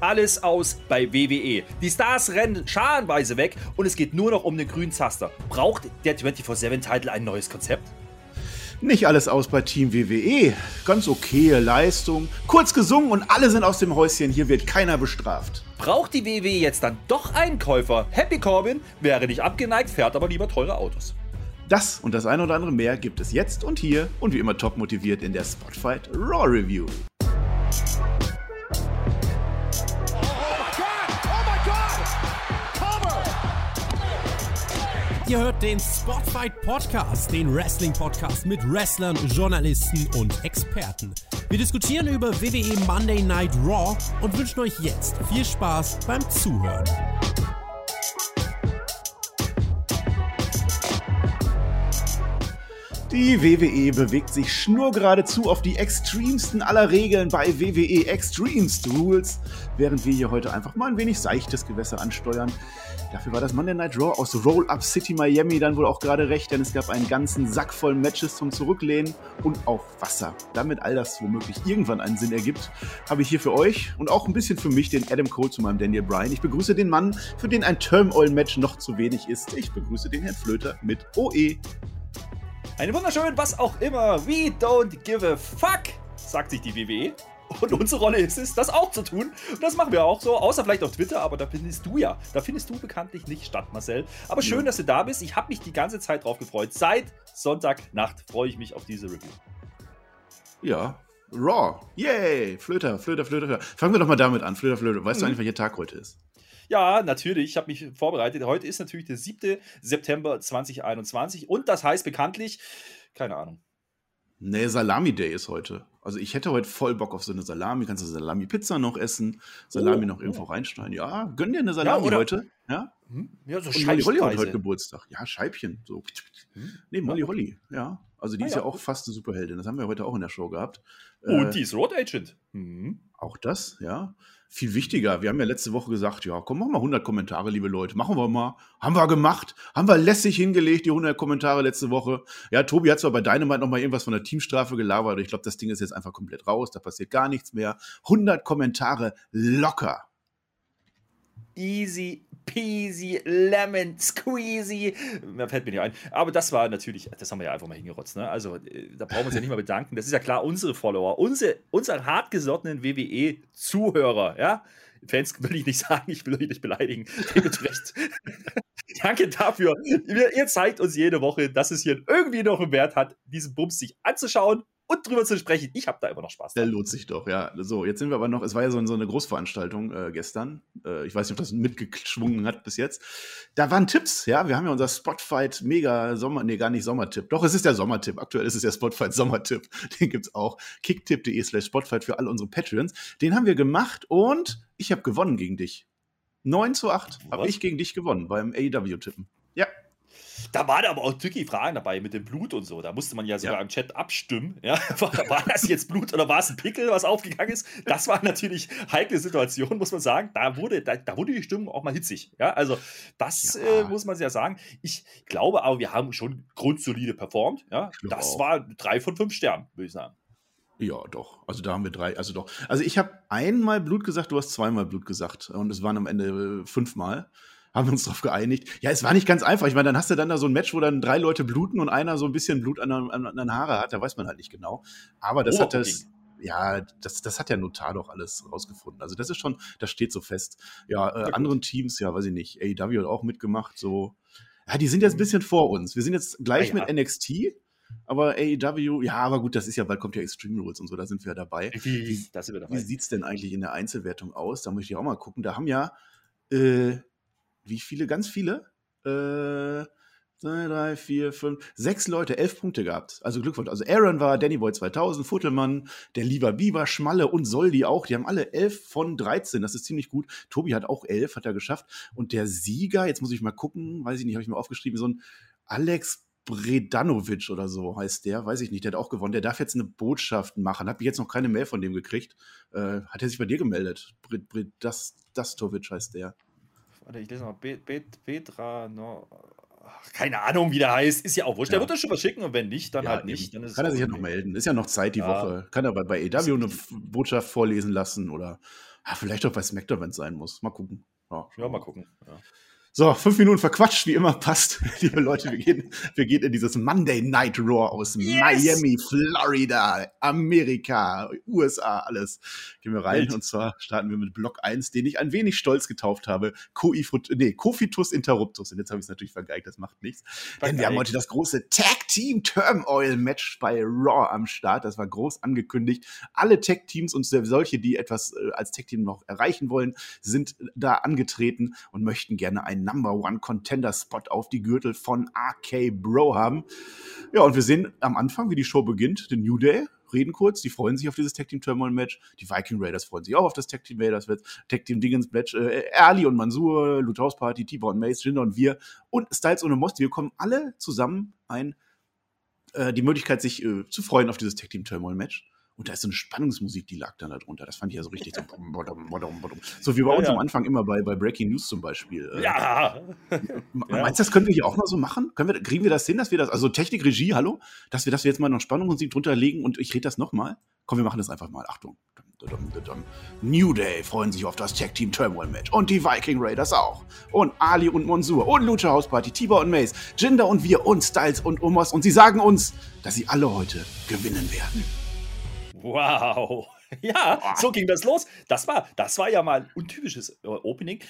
alles aus bei WWE. Die Stars rennen scharenweise weg und es geht nur noch um den grünen Zaster. Braucht der 24-7-Titel ein neues Konzept? Nicht alles aus bei Team WWE. Ganz okaye Leistung. Kurz gesungen und alle sind aus dem Häuschen. Hier wird keiner bestraft. Braucht die WWE jetzt dann doch einen Käufer? Happy Corbin wäre nicht abgeneigt, fährt aber lieber teure Autos. Das und das eine oder andere mehr gibt es jetzt und hier und wie immer top motiviert in der Spotfight Raw Review. Ihr hört den Spotfight Podcast, den Wrestling Podcast mit Wrestlern, Journalisten und Experten. Wir diskutieren über WWE Monday Night Raw und wünschen euch jetzt viel Spaß beim Zuhören. Die WWE bewegt sich schnurgeradezu auf die extremsten aller Regeln bei WWE Extremest Rules, während wir hier heute einfach mal ein wenig seichtes Gewässer ansteuern. Dafür war das Monday Night Raw aus Roll-Up City Miami dann wohl auch gerade recht, denn es gab einen ganzen Sack voll Matches zum Zurücklehnen und auch Wasser. Damit all das womöglich irgendwann einen Sinn ergibt, habe ich hier für euch und auch ein bisschen für mich den Adam Cole zu meinem Daniel Bryan. Ich begrüße den Mann, für den ein Turmoil-Match noch zu wenig ist. Ich begrüße den Herrn Flöter mit OE. Eine wunderschön, was auch immer. We don't give a fuck, sagt sich die WWE. Und unsere Rolle ist es, das auch zu tun. Und das machen wir auch so, außer vielleicht auf Twitter, aber da findest du ja. Da findest du bekanntlich nicht statt, Marcel. Aber schön, dass du da bist. Ich habe mich die ganze Zeit drauf gefreut. Seit Sonntagnacht freue ich mich auf diese Review. Ja, Raw. Yay! Flöter, Flöter, Flöter, Flöter. Fangen wir doch mal damit an. Flöter, Flöter. Weißt mhm. du eigentlich, welcher Tag heute ist? Ja, natürlich. Ich habe mich vorbereitet. Heute ist natürlich der 7. September 2021 und das heißt bekanntlich, keine Ahnung. Nee, Salami Day ist heute. Also ich hätte heute voll Bock auf so eine Salami. Kannst du Salami-Pizza noch essen? Salami oh, noch irgendwo oh. reinschneiden? Ja, gönn dir eine Salami ja, heute. Ja, hm? ja so Und Molly Holly hat heute Geburtstag. Ja, Scheibchen. So. Hm? Nee, Molly Holly. Ja, also die ah, ist ja, ja auch fast eine Superheldin. Das haben wir heute auch in der Show gehabt. Und äh, die ist Road Agent. Mhm. Auch das, ja viel wichtiger. Wir haben ja letzte Woche gesagt, ja, komm, mach mal 100 Kommentare, liebe Leute. Machen wir mal. Haben wir gemacht. Haben wir lässig hingelegt, die 100 Kommentare letzte Woche. Ja, Tobi hat zwar bei Dynamite noch mal irgendwas von der Teamstrafe gelabert, aber ich glaube, das Ding ist jetzt einfach komplett raus. Da passiert gar nichts mehr. 100 Kommentare locker. Easy peasy, lemon squeezy. Mehr fällt mir nicht ein. Aber das war natürlich, das haben wir ja einfach mal hingerotzt. Ne? Also, äh, da brauchen wir uns ja nicht mal bedanken. Das ist ja klar, unsere Follower, unsere, unsere hartgesottenen WWE-Zuhörer, ja. Fans will ich nicht sagen, ich will euch nicht beleidigen. Dementsprechend. Danke dafür. Ihr, ihr, zeigt uns jede Woche, dass es hier irgendwie noch einen Wert hat, diesen Bums sich anzuschauen und drüber zu sprechen. Ich habe da immer noch Spaß. Der lohnt sich doch, ja. So, jetzt sind wir aber noch, es war ja so, so eine Großveranstaltung äh, gestern. Äh, ich weiß nicht, ob das mitgeschwungen hat bis jetzt. Da waren Tipps, ja. Wir haben ja unser Spotfight mega Sommer, nee, gar nicht Sommertipp. Doch, es ist der Sommertipp. Aktuell ist es der Spotfight Sommertipp. Den gibt's auch. kicktipp.de slash Spotfight für alle unsere Patreons. Den haben wir gemacht und ich habe gewonnen gegen dich. 9 zu 8 habe ich gegen dich gewonnen beim AEW-Tippen. Da waren aber auch tricky Fragen dabei mit dem Blut und so. Da musste man ja sogar ja. im Chat abstimmen. Ja? War, war, das jetzt Blut oder war es ein Pickel, was aufgegangen ist? Das war natürlich heikle Situation, muss man sagen. Da wurde, da, da wurde die Stimmung auch mal hitzig. Ja? Also, das ja. Äh, muss man ja sagen. Ich glaube aber, wir haben schon grundsolide performt. Ja? Das auch. war drei von fünf Sternen, würde ich sagen. Ja, doch. Also da haben wir drei. Also doch. Also ich habe einmal Blut gesagt, du hast zweimal Blut gesagt. Und es waren am Ende äh, fünfmal haben wir uns darauf geeinigt. Ja, es war nicht ganz einfach. Ich meine, dann hast du dann da so ein Match, wo dann drei Leute bluten und einer so ein bisschen Blut an, an, an den Haare hat. Da weiß man halt nicht genau. Aber das oh, hat das. Okay. Ja, das, das hat ja Notar doch alles rausgefunden. Also, das ist schon, das steht so fest. Ja, äh, anderen Teams, ja, weiß ich nicht. AEW hat auch mitgemacht, so. Ja, die sind jetzt ein bisschen vor uns. Wir sind jetzt gleich ja, ja. mit NXT. Aber AEW, ja, aber gut, das ist ja, bald kommt ja Extreme Rules und so, da sind wir ja dabei. Wie, wie, wie sieht es denn eigentlich in der Einzelwertung aus? Da möchte ich auch mal gucken. Da haben ja äh, wie viele? Ganz viele? Äh, drei, vier, fünf, sechs Leute, elf Punkte gehabt. Also Glückwunsch. Also Aaron war, Danny Boy 2000, Futtelmann, der Lieber Biber, Schmalle und Soldi auch. Die haben alle elf von 13. Das ist ziemlich gut. Tobi hat auch elf, hat er geschafft. Und der Sieger, jetzt muss ich mal gucken, weiß ich nicht, habe ich mir aufgeschrieben, so ein Alex Bredanovic oder so heißt der, weiß ich nicht, der hat auch gewonnen. Der darf jetzt eine Botschaft machen. Habe ich jetzt noch keine Mail von dem gekriegt. Äh, hat er sich bei dir gemeldet? Bredastovic heißt der. Warte, ich lese mal. Petra, no, keine Ahnung, wie der heißt. Ist ja auch wurscht. Ja. Der wird das schon was schicken und wenn nicht, dann ja, halt nicht. Dann Kann er sich ja noch melden. Ist ja noch Zeit die ja. Woche. Kann er bei, bei EW eine Botschaft vorlesen lassen oder Ja, vielleicht auch bei SmackDown, wenn es sein muss. Mal gucken. Ja, ja mal gucken. Ja. So, fünf Minuten verquatscht, wie immer passt. Liebe Leute, wir gehen, wir gehen in dieses Monday Night Raw aus yes! Miami, Florida, Amerika, USA, alles. Gehen wir rein. Welt. Und zwar starten wir mit Block 1, den ich ein wenig stolz getauft habe. Nee, Cofitus Interruptus. Und jetzt habe ich es natürlich vergeigt, das macht nichts. Vergeigt. Denn wir haben heute das große Tag Team Turmoil Match bei Raw am Start. Das war groß angekündigt. Alle Tag Teams und solche, die etwas äh, als Tag Team noch erreichen wollen, sind da angetreten und möchten gerne einen Number One Contender Spot auf die Gürtel von RK Bro haben. Ja, und wir sehen am Anfang, wie die Show beginnt, den New Day reden kurz, die freuen sich auf dieses Tag Team Turmoil Match. Die Viking Raiders freuen sich auch auf das Tag Team Raiders Tag Team Dingens Match. Äh, Early und Mansur, Loot Party, T-Bar und Mace, Jinder und wir und Styles und Most. Wir kommen alle zusammen ein äh, die Möglichkeit, sich äh, zu freuen auf dieses Tag Team Turmoil Match. Und da ist so eine Spannungsmusik, die lag dann da drunter. Das fand ich ja so richtig so. so wie bei uns ja, am Anfang immer bei, bei Breaking News zum Beispiel. Äh, ja. Meinst du, das können wir hier auch mal so machen? Können wir, kriegen wir das hin, dass wir das, also Technik, Regie, hallo, dass wir, dass wir jetzt mal noch Spannungsmusik drunter legen und ich rede das nochmal? Komm, wir machen das einfach mal. Achtung. New Day freuen sich auf das Tag Team Turmoil Match. Und die Viking Raiders auch. Und Ali und Monsur und Lucha House Party, Tiber und Mace, Jinder und wir und Styles und Omos. Und sie sagen uns, dass sie alle heute gewinnen werden. Wow. Ja, so ging das los. Das war, das war ja mal ein untypisches äh, Opening.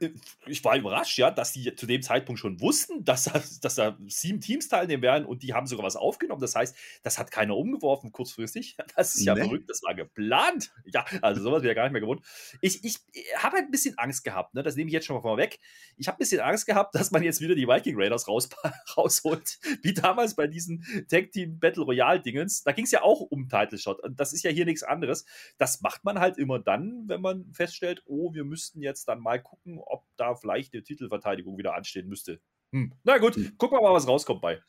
Äh, ich war überrascht, ja, dass die zu dem Zeitpunkt schon wussten, dass da, dass da sieben Teams teilnehmen werden und die haben sogar was aufgenommen. Das heißt, das hat keiner umgeworfen kurzfristig. Das ist ja nee. verrückt, das war geplant. Ja, also sowas wäre gar nicht mehr gewohnt. Ich, ich, habe halt ein bisschen Angst gehabt, ne? das nehme ich jetzt schon mal vorweg. Ich habe ein bisschen Angst gehabt, dass man jetzt wieder die Viking Raiders raus, rausholt, wie damals bei diesen Tag Team Battle Royale Dingens. Da ging es ja auch um Title Shot und das ist ja hier nichts anderes. Das macht man halt immer dann, wenn man feststellt, oh, wir müssten jetzt dann mal gucken, ob da vielleicht eine Titelverteidigung wieder anstehen müsste. Hm. Na gut, hm. gucken wir mal, was rauskommt bei.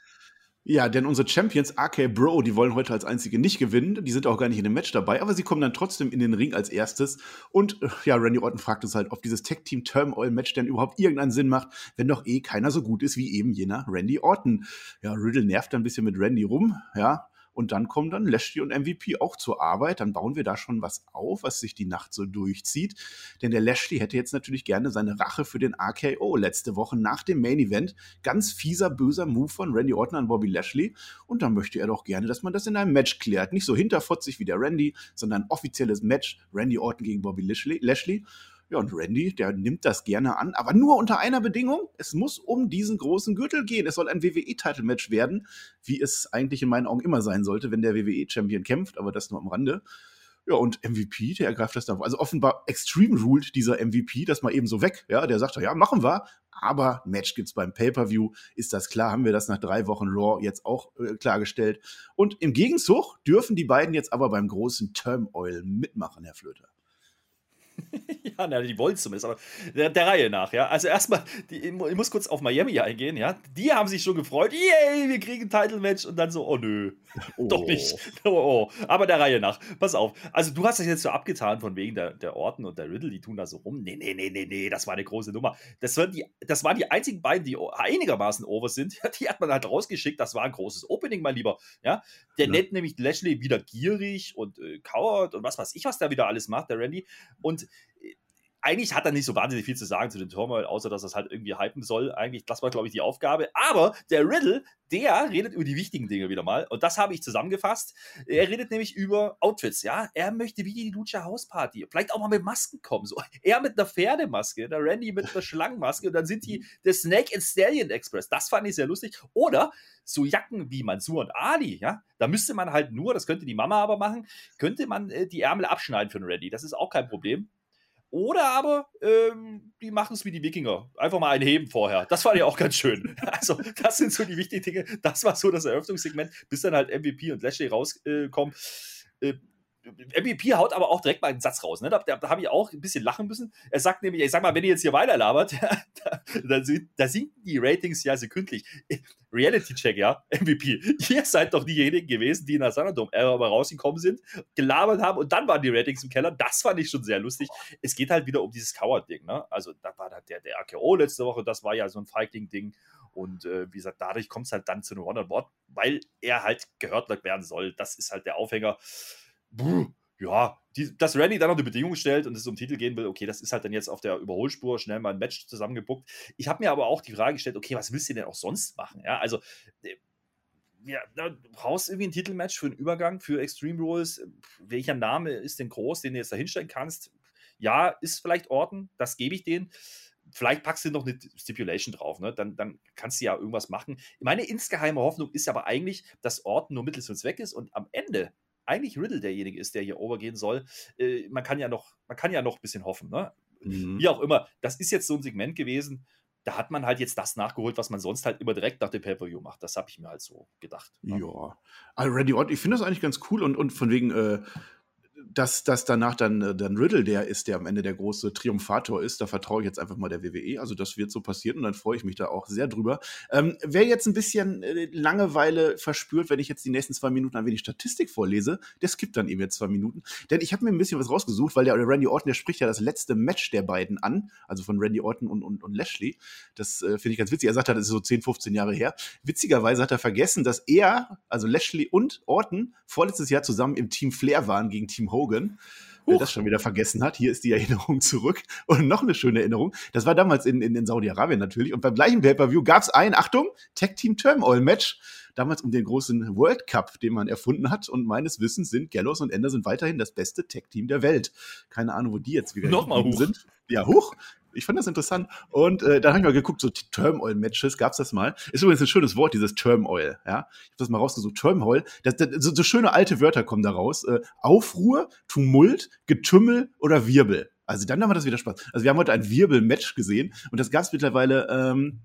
Ja, denn unsere Champions RK Bro, die wollen heute als einzige nicht gewinnen. Die sind auch gar nicht in dem Match dabei, aber sie kommen dann trotzdem in den Ring als erstes. Und äh, ja, Randy Orton fragt uns halt, ob dieses Tag Team Turmoil Match denn überhaupt irgendeinen Sinn macht, wenn doch eh keiner so gut ist wie eben jener Randy Orton. Ja, Riddle nervt ein bisschen mit Randy rum, ja. Und dann kommen dann Lashley und MVP auch zur Arbeit. Dann bauen wir da schon was auf, was sich die Nacht so durchzieht. Denn der Lashley hätte jetzt natürlich gerne seine Rache für den RKO letzte Woche nach dem Main Event. Ganz fieser, böser Move von Randy Orton an Bobby Lashley. Und dann möchte er doch gerne, dass man das in einem Match klärt. Nicht so hinterfotzig wie der Randy, sondern ein offizielles Match. Randy Orton gegen Bobby Lashley. Ja, und Randy, der nimmt das gerne an, aber nur unter einer Bedingung. Es muss um diesen großen Gürtel gehen. Es soll ein WWE-Title-Match werden, wie es eigentlich in meinen Augen immer sein sollte, wenn der WWE-Champion kämpft, aber das nur am Rande. Ja, und MVP, der ergreift das dann. Also offenbar extreme ruled dieser MVP, das mal eben so weg. Ja, der sagt, ja, machen wir, aber Match gibt's beim Pay-Per-View. Ist das klar? Haben wir das nach drei Wochen Raw jetzt auch äh, klargestellt? Und im Gegenzug dürfen die beiden jetzt aber beim großen Turmoil mitmachen, Herr Flöter. ja, na, die wollen es zumindest, aber der, der, Reihe nach, ja. Also erstmal, ich muss kurz auf Miami eingehen, ja. Die haben sich schon gefreut, yay, wir kriegen ein Title-Match und dann so, oh nö, oh. doch nicht. Oh, oh. Aber der Reihe nach, pass auf. Also du hast das jetzt so abgetan von wegen der, der Orten und der Riddle, die tun da so rum. Nee, nee, nee, nee, nee, das war eine große Nummer. Das waren die, das waren die einzigen beiden, die einigermaßen over sind. die hat man halt rausgeschickt, das war ein großes Opening, mein Lieber. Ja, der ja. nennt nämlich Lashley wieder gierig und äh, kauert und was weiß ich, was der wieder alles macht, der Randy. Und eigentlich hat er nicht so wahnsinnig viel zu sagen zu den Turmoil, außer dass er es halt irgendwie hypen soll. Eigentlich, das war, glaube ich, die Aufgabe. Aber der Riddle, der redet über die wichtigen Dinge wieder mal. Und das habe ich zusammengefasst. Er redet nämlich über Outfits, ja. Er möchte wie die Lucha House Party. Vielleicht auch mal mit Masken kommen. So. Er mit einer Pferdemaske, der Randy mit einer Schlangenmaske. Und dann sind die der Snake and Stallion Express. Das fand ich sehr lustig. Oder so Jacken wie Mansur und Ali, ja. Da müsste man halt nur, das könnte die Mama aber machen, könnte man äh, die Ärmel abschneiden für den Randy. Das ist auch kein Problem. Oder aber ähm, die machen es wie die Wikinger. Einfach mal einen heben vorher. Das war ja auch ganz schön. Also, das sind so die wichtigen Dinge. Das war so das Eröffnungssegment, bis dann halt MVP und Lashley rauskommen. Äh, MVP haut aber auch direkt mal einen Satz raus. Ne? Da, da, da habe ich auch ein bisschen lachen müssen. Er sagt nämlich, ich sag mal, wenn ihr jetzt hier weiter labert, da, da, da, sinken die Ratings ja sekündlich. Reality-Check, ja, MVP. Ihr seid doch diejenigen gewesen, die in der Sanadome aber rausgekommen sind, gelabert haben und dann waren die Ratings im Keller. Das fand ich schon sehr lustig. Es geht halt wieder um dieses Coward-Ding. Ne? Also da war der, der AKO letzte Woche, das war ja so ein Fighting-Ding. Und äh, wie gesagt, dadurch kommt es halt dann zu einem One-on-One, weil er halt gehört werden soll. Das ist halt der Aufhänger. Ja, die, dass Randy dann noch eine Bedingung stellt und es um Titel gehen will, okay, das ist halt dann jetzt auf der Überholspur schnell mal ein Match zusammengepuckt. Ich habe mir aber auch die Frage gestellt, okay, was willst du denn auch sonst machen? Ja, also äh, ja, du brauchst irgendwie ein Titelmatch für einen Übergang für Extreme Rules. Welcher Name ist denn groß, den du jetzt da hinstellen kannst? Ja, ist vielleicht Orton, das gebe ich denen. Vielleicht packst du noch eine Stipulation drauf, ne? dann, dann kannst du ja irgendwas machen. Meine insgeheime Hoffnung ist aber eigentlich, dass Orton nur Mittel zum Zweck ist und am Ende eigentlich Riddle derjenige ist, der hier overgehen soll. Äh, man kann ja noch, man kann ja noch ein bisschen hoffen, ne? Mhm. Wie auch immer, das ist jetzt so ein Segment gewesen, da hat man halt jetzt das nachgeholt, was man sonst halt immer direkt nach dem Pay-Per-View macht. Das habe ich mir halt so gedacht. Ne? Ja. Also Randy Orton, ich finde das eigentlich ganz cool und, und von wegen, äh, dass, dass danach dann, äh, dann Riddle der ist, der am Ende der große Triumphator ist, da vertraue ich jetzt einfach mal der WWE. Also das wird so passieren und dann freue ich mich da auch sehr drüber. Ähm, wer jetzt ein bisschen äh, Langeweile verspürt, wenn ich jetzt die nächsten zwei Minuten ein wenig Statistik vorlese, der skippt dann eben jetzt zwei Minuten. Denn ich habe mir ein bisschen was rausgesucht, weil der Randy Orton, der spricht ja das letzte Match der beiden an, also von Randy Orton und, und, und Lashley. Das äh, finde ich ganz witzig. Er sagt, das ist so 10, 15 Jahre her. Witzigerweise hat er vergessen, dass er, also Lashley und Orton, vorletztes Jahr zusammen im Team Flair waren gegen Team Hogan. Wer das schon wieder vergessen hat, hier ist die Erinnerung zurück. Und noch eine schöne Erinnerung. Das war damals in, in, in Saudi-Arabien natürlich. Und beim gleichen Pay-Per-View gab es ein, Achtung, Tag Team Turmoil Match. Damals um den großen World Cup, den man erfunden hat. Und meines Wissens sind Gallows und Ender sind weiterhin das beste Tag Team der Welt. Keine Ahnung, wo die jetzt wieder Nochmal hoch. sind. Ja, hoch ich fand das interessant. Und äh, dann habe ich mal geguckt, so Turmoil-Matches, gab es das mal. Ist übrigens ein schönes Wort, dieses Turmoil. Ja? Ich habe das mal rausgesucht. Turmoil, das, das, so, so schöne alte Wörter kommen da raus. Äh, Aufruhr, Tumult, Getümmel oder Wirbel. Also dann haben wir das wieder Spaß. Also wir haben heute ein Wirbel-Match gesehen und das gab es mittlerweile ähm,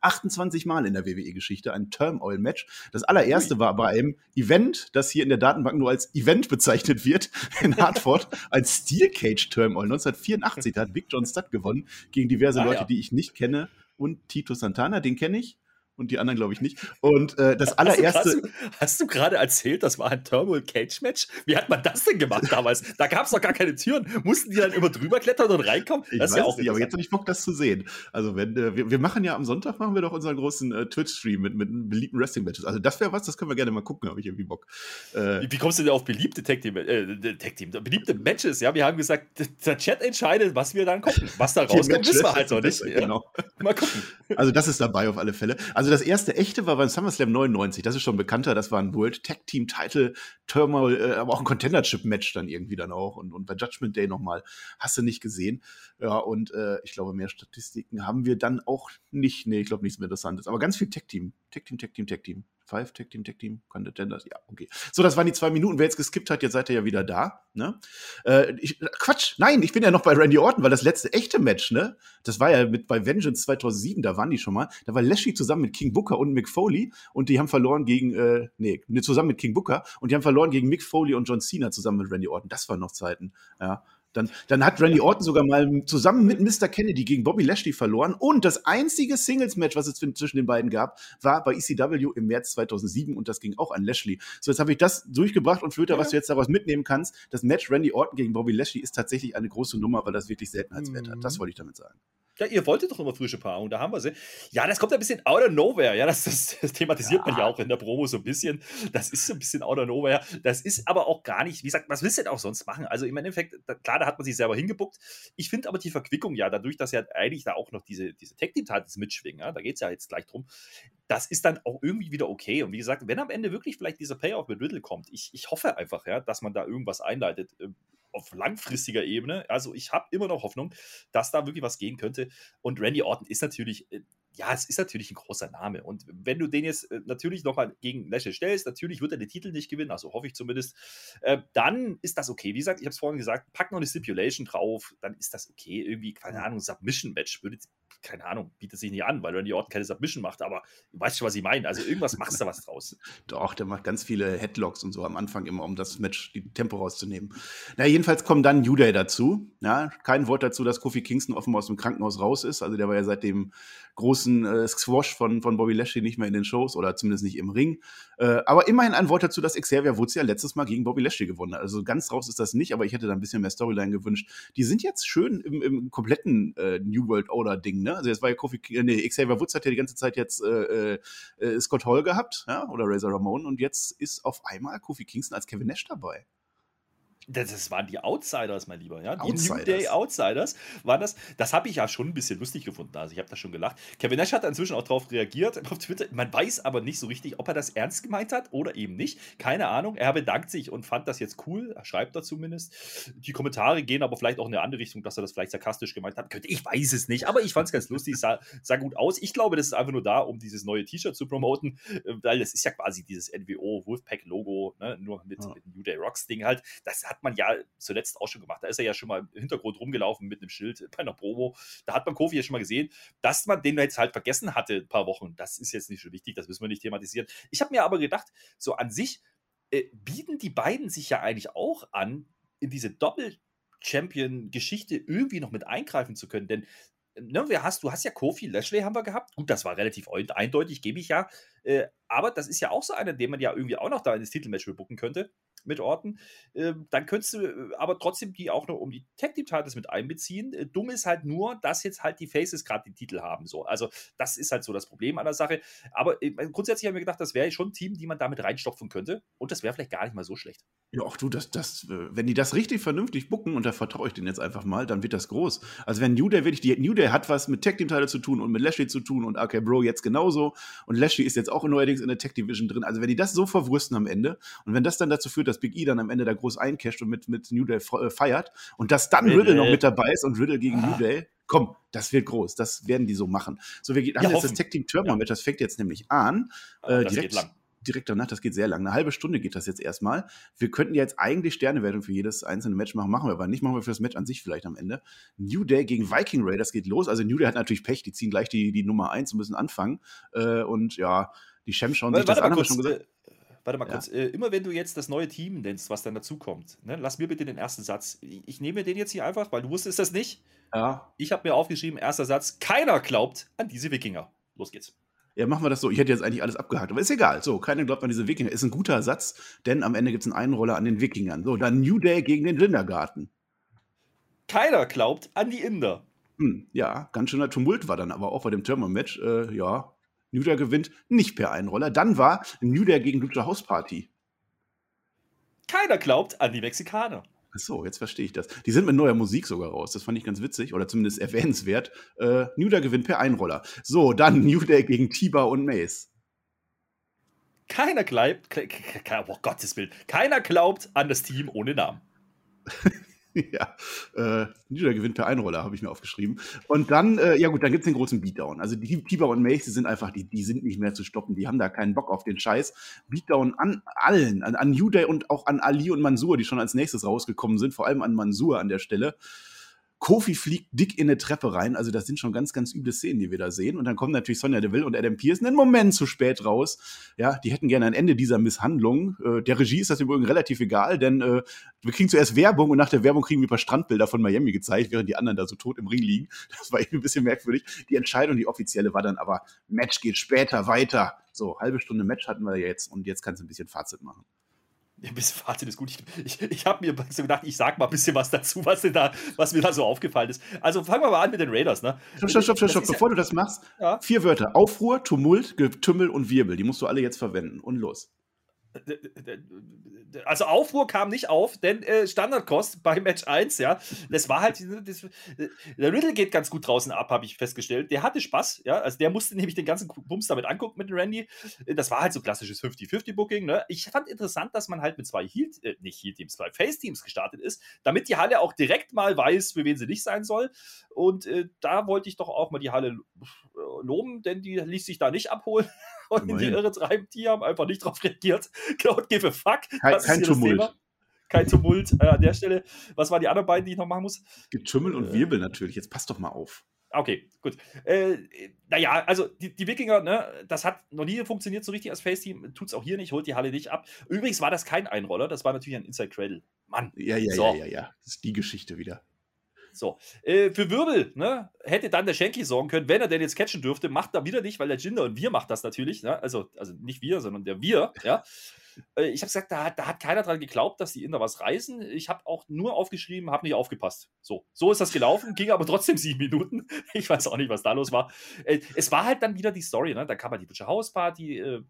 28 Mal in der WWE-Geschichte ein Turmoil-Match. Das allererste war bei einem Event, das hier in der Datenbank nur als Event bezeichnet wird, in Hartford, ein Steel Cage Turmoil. 1984 da hat Big John Studd gewonnen gegen diverse ah, Leute, ja. die ich nicht kenne. Und Tito Santana, den kenne ich und die anderen glaube ich nicht. Und äh, das allererste. Hast du gerade erzählt, das war ein Turbo Cage Match? Wie hat man das denn gemacht damals? da gab es doch gar keine Türen. Mussten die dann immer drüber klettern und reinkommen? Ich das weiß ja auch nicht, aber jetzt habe ich Bock, das zu sehen. Also wenn äh, wir, wir, machen ja am Sonntag machen wir doch unseren großen äh, Twitch-Stream mit, mit beliebten Wrestling-Matches. Also das wäre was, das können wir gerne mal gucken, habe ich irgendwie Bock. Äh, wie, wie, kommst du denn auf beliebte Tag Team, äh, Tag Team, beliebte Matches? Ja, wir haben gesagt, der Chat entscheidet, was wir dann gucken. Was da rauskommt, wissen wir halt noch nicht. Genau. Mal gucken. Also das ist dabei auf alle Fälle. Also das erste echte war beim SummerSlam 99. Das ist schon bekannter. Das war ein World Tag Team Title Turmoil, äh, aber auch ein Contendership Match dann irgendwie dann auch. Und, und bei Judgment Day nochmal. Hast du nicht gesehen. Ja, und äh, ich glaube, mehr Statistiken haben wir dann auch nicht. Nee, ich glaube nichts mehr Interessantes. Aber ganz viel Tag Team. Tag Team, Tag Team, Tag Team. Five, Tag Team, Tag Team, Contenders, ja, okay. So, das waren die zwei Minuten. Wer jetzt geskippt hat, jetzt seid ihr ja wieder da. Ne? Äh, ich, Quatsch, nein, ich bin ja noch bei Randy Orton, weil das letzte echte Match, ne? Das war ja mit bei Vengeance 2007, da waren die schon mal. Da war Lashley zusammen mit King Booker und Mick Foley und die haben verloren gegen, äh, nee, zusammen mit King Booker und die haben verloren gegen Mick Foley und John Cena zusammen mit Randy Orton. Das waren noch Zeiten, ja. Dann, dann hat Randy Orton sogar mal zusammen mit Mr. Kennedy gegen Bobby Lashley verloren. Und das einzige Singles-Match, was es zwischen den beiden gab, war bei ECW im März 2007 und das ging auch an Lashley. So, jetzt habe ich das durchgebracht und Flöter, ja. was du jetzt daraus mitnehmen kannst. Das Match Randy Orton gegen Bobby Lashley ist tatsächlich eine große Nummer, weil das wirklich Seltenheitswert mhm. hat. Das mhm. wollte ich damit sagen. Ja, ihr wolltet doch immer frische Paarung, da haben wir sie. Ja, das kommt ein bisschen out of nowhere. Ja, das, das, das thematisiert ja. man ja auch in der Promo so ein bisschen. Das ist so ein bisschen out of nowhere. Das ist aber auch gar nicht, wie gesagt, was willst du denn auch sonst machen? Also im Endeffekt, da, klar, da hat man sich selber hingebuckt. Ich finde aber die Verquickung ja, dadurch, dass ja eigentlich da auch noch diese, diese Tech-Team-Titles mitschwingen, ja, da geht es ja jetzt gleich drum, das ist dann auch irgendwie wieder okay. Und wie gesagt, wenn am Ende wirklich vielleicht dieser Payoff mit Riddle kommt, ich, ich hoffe einfach, ja, dass man da irgendwas einleitet ähm, auf langfristiger Ebene. Also ich habe immer noch Hoffnung, dass da wirklich was gehen könnte. Und Randy Orton ist natürlich, äh, ja, es ist natürlich ein großer Name. Und wenn du den jetzt äh, natürlich nochmal gegen Lashley stellst, natürlich wird er den Titel nicht gewinnen, also hoffe ich zumindest, äh, dann ist das okay. Wie gesagt, ich habe es vorhin gesagt, pack noch eine Stipulation drauf, dann ist das okay. Irgendwie, keine Ahnung, Submission-Match würde keine Ahnung, bietet sich nicht an, weil Randy Orton keine Submission macht, aber du weißt schon, was ich meine. Also irgendwas machst du was draus. Doch, der macht ganz viele Headlocks und so am Anfang immer, um das Match, die Tempo rauszunehmen. Na, jedenfalls kommen dann New Day dazu. Ja, kein Wort dazu, dass Kofi Kingston offenbar aus dem Krankenhaus raus ist. Also der war ja seit dem großen äh, Squash von, von Bobby Lashley nicht mehr in den Shows oder zumindest nicht im Ring. Äh, aber immerhin ein Wort dazu, dass Xavier Woods ja letztes Mal gegen Bobby Lashley gewonnen hat. Also ganz raus ist das nicht, aber ich hätte da ein bisschen mehr Storyline gewünscht. Die sind jetzt schön im, im kompletten äh, New World Order Ding, ne? Also jetzt war ja Kofi, äh, nee, Xavier Woods hat ja die ganze Zeit jetzt äh, äh, äh, Scott Hall gehabt, ja, oder Razor Ramon und jetzt ist auf einmal Kofi Kingston als Kevin Nash dabei. Das, das, waren die Outsiders, mein Lieber. Ja? Die Outsiders. New Day Outsiders waren das. Das habe ich ja schon ein bisschen lustig gefunden. Also ich habe da schon gelacht. Kevin Nash hat inzwischen auch darauf reagiert auf Twitter. Man weiß aber nicht so richtig, ob er das ernst gemeint hat oder eben nicht. Keine Ahnung. Er bedankt sich und fand das jetzt cool. Er schreibt da zumindest. Die Kommentare gehen aber vielleicht auch in eine andere Richtung, dass er das vielleicht sarkastisch gemeint hat. Ich weiß es nicht, aber ich fand es ganz lustig. Sah, sah gut aus. Ich glaube, das ist einfach nur da, um dieses neue T-Shirt zu promoten, äh, weil das ist ja quasi dieses NWO Wolfpack-Logo, ne? nur mit, ja. mit New Day Rocks Ding halt. Das hat man ja zuletzt auch schon gemacht. Da ist er ja schon mal im Hintergrund rumgelaufen mit einem Schild bei einer Promo. Da hat man Kofi ja schon mal gesehen, dass man den jetzt halt vergessen hatte, ein paar Wochen. Das ist jetzt nicht so wichtig, das müssen wir nicht thematisieren. Ich habe mir aber gedacht, so an sich äh, bieten die beiden sich ja eigentlich auch an, in diese Doppel- Champion-Geschichte irgendwie noch mit eingreifen zu können. Denn ne, wer hast, du hast ja Kofi Lashley haben wir gehabt. Gut, das war relativ eindeutig, gebe ich ja. Äh, aber das ist ja auch so einer, den man ja irgendwie auch noch da in das Titelmatch bucken könnte mit Orten. Ähm, dann könntest du äh, aber trotzdem die auch noch um die Tag Team Titles mit einbeziehen. Äh, dumm ist halt nur, dass jetzt halt die Faces gerade den Titel haben. So. Also, das ist halt so das Problem an der Sache. Aber äh, grundsätzlich haben wir gedacht, das wäre schon ein Team, die man damit reinstopfen könnte. Und das wäre vielleicht gar nicht mal so schlecht. Ja, auch du, das, das, wenn die das richtig vernünftig bucken, und da vertraue ich denen jetzt einfach mal, dann wird das groß. Also, wenn New Day wirklich, die New Day hat was mit Tag Team Title zu tun und mit Lashley zu tun und AK Bro jetzt genauso. Und Lashley ist jetzt auch neuerdings in der Tag Division drin. Also, wenn die das so verwursten am Ende und wenn das dann dazu führt, dass Big E dann am Ende da groß eincasht und mit, mit New Day äh, feiert und dass dann Riddle, Riddle noch mit dabei ist und Riddle gegen ah. New Day, komm, das wird groß, das werden die so machen. So, wir haben ja, jetzt das Tag Team Turbo Match, das fängt jetzt nämlich an. Äh, direkt, direkt danach, das geht sehr lang. Eine halbe Stunde geht das jetzt erstmal. Wir könnten jetzt eigentlich Sternewertung für jedes einzelne Match machen, machen wir aber nicht. Machen wir für das Match an sich vielleicht am Ende. New Day gegen Viking Raiders geht los. Also New Day hat natürlich Pech, die ziehen gleich die, die Nummer 1 und müssen anfangen. Äh, und ja, die Champs schauen sich das an, haben wir schon gesagt. Warte mal ja. kurz. Äh, immer wenn du jetzt das neue Team nennst, was dann dazukommt, ne, lass mir bitte den ersten Satz. Ich, ich nehme den jetzt hier einfach, weil du wusstest das nicht. Ja. Ich habe mir aufgeschrieben, erster Satz, keiner glaubt an diese Wikinger. Los geht's. Ja, machen wir das so. Ich hätte jetzt eigentlich alles abgehakt, aber ist egal. So, keiner glaubt an diese Wikinger. Ist ein guter Satz, denn am Ende gibt es einen Einroller an den Wikingern. So, dann New Day gegen den Lindergarten. Keiner glaubt an die Inder. Hm, ja, ganz schöner Tumult war dann aber auch bei dem Thermal-Match. Äh, ja, New Day gewinnt nicht per Einroller. Dann war New Day gegen Lucha House Party. Keiner glaubt an die Mexikaner. Achso, jetzt verstehe ich das. Die sind mit neuer Musik sogar raus. Das fand ich ganz witzig oder zumindest erwähnenswert. Äh, New Day gewinnt per Einroller. So, dann New Day gegen Tiba und Mace. Keiner glaubt, oh Gottes Willen, keiner glaubt an das Team ohne Namen. ja, äh, Nieder gewinnt per Einroller, habe ich mir aufgeschrieben. Und dann, äh, ja gut, dann gibt es den großen Beatdown. Also die Tiber und Mace, die sind einfach, die, die sind nicht mehr zu stoppen. Die haben da keinen Bock auf den Scheiß. Beatdown an allen, an, an New Day und auch an Ali und Mansur, die schon als nächstes rausgekommen sind, vor allem an Mansur an der Stelle. Kofi fliegt dick in eine Treppe rein. Also, das sind schon ganz, ganz üble Szenen, die wir da sehen. Und dann kommen natürlich Sonja Deville und Adam Pierce einen Moment zu spät raus. Ja, die hätten gerne ein Ende dieser Misshandlung. Äh, der Regie ist das übrigens relativ egal, denn äh, wir kriegen zuerst Werbung und nach der Werbung kriegen wir ein paar Strandbilder von Miami gezeigt, während die anderen da so tot im Ring liegen. Das war irgendwie ein bisschen merkwürdig. Die Entscheidung, die offizielle, war dann aber, Match geht später weiter. So, halbe Stunde Match hatten wir jetzt und jetzt kannst du ein bisschen Fazit machen. Ja, ein bisschen Fazit ist gut. Ich, ich, ich habe mir so gedacht, ich sag mal ein bisschen was dazu, was, da, was mir da so aufgefallen ist. Also fangen wir mal an mit den Raiders. Ne? Stopp, stopp, stopp, stopp, stopp. bevor ja, du das machst. Ja? Vier Wörter: Aufruhr, Tumult, Getümmel und Wirbel. Die musst du alle jetzt verwenden. Und los also Aufruhr kam nicht auf, denn äh, Standardkost bei Match 1, ja, das war halt, das, der Riddle geht ganz gut draußen ab, habe ich festgestellt. Der hatte Spaß, ja, also der musste nämlich den ganzen Bums damit angucken mit Randy. Das war halt so klassisches 50-50-Booking, ne. Ich fand interessant, dass man halt mit zwei Heal, äh, nicht Heal-Teams, zwei Face-Teams gestartet ist, damit die Halle auch direkt mal weiß, für wen sie nicht sein soll. Und äh, da wollte ich doch auch mal die Halle loben, denn die ließ sich da nicht abholen und in die Irre treiben. Die haben einfach nicht drauf reagiert. Don't give a fuck. Kein, kein Tumult. Kein Tumult äh, an der Stelle. Was waren die anderen beiden, die ich noch machen muss? Getümmel und äh, Wirbel natürlich. Jetzt passt doch mal auf. Okay, gut. Äh, naja, also die, die Wikinger, ne, das hat noch nie funktioniert so richtig als Face-Team. Tut es auch hier nicht, holt die Halle nicht ab. Übrigens war das kein Einroller, das war natürlich ein Inside Cradle. Mann. Ja, ja, so. ja, ja, ja. Das ist die Geschichte wieder. So, äh, für Wirbel ne, hätte dann der Schenki sorgen können, wenn er denn jetzt catchen dürfte. Macht er wieder nicht, weil der Jinder und wir macht das natürlich. Ne? Also, also nicht wir, sondern der wir. Ja. Äh, ich habe gesagt, da, da, hat keiner dran geglaubt, dass die Inder was reißen. Ich habe auch nur aufgeschrieben, habe nicht aufgepasst. So, so ist das gelaufen, ging aber trotzdem sieben Minuten. Ich weiß auch nicht, was da los war. Äh, es war halt dann wieder die Story, ne? Da kam halt die Butcher House Party. Äh,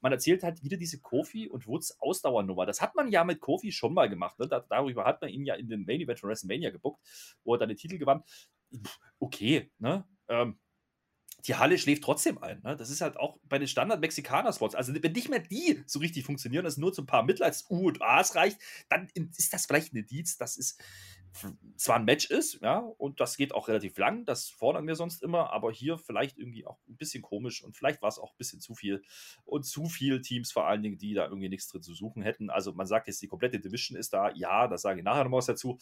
man erzählt halt wieder diese Kofi und Woods Ausdauernummer. Das hat man ja mit Kofi schon mal gemacht. Ne? Da, darüber hat man ihn ja in den Main Event von WrestleMania gebuckt, wo er dann den Titel gewann. Okay, ne? Ähm, die Halle schläft trotzdem ein. Ne? Das ist halt auch bei den Standard-Mexikaner-Spots. Also, wenn nicht mehr die so richtig funktionieren, dass nur zu ein paar Mitleids-U und A's reicht, dann ist das vielleicht ein Indiz, dass es zwar ein Match ist, ja, und das geht auch relativ lang, das fordern wir sonst immer, aber hier vielleicht irgendwie auch ein bisschen komisch und vielleicht war es auch ein bisschen zu viel und zu viele Teams vor allen Dingen, die da irgendwie nichts drin zu suchen hätten. Also, man sagt jetzt, die komplette Division ist da, ja, das sage ich nachher noch was dazu.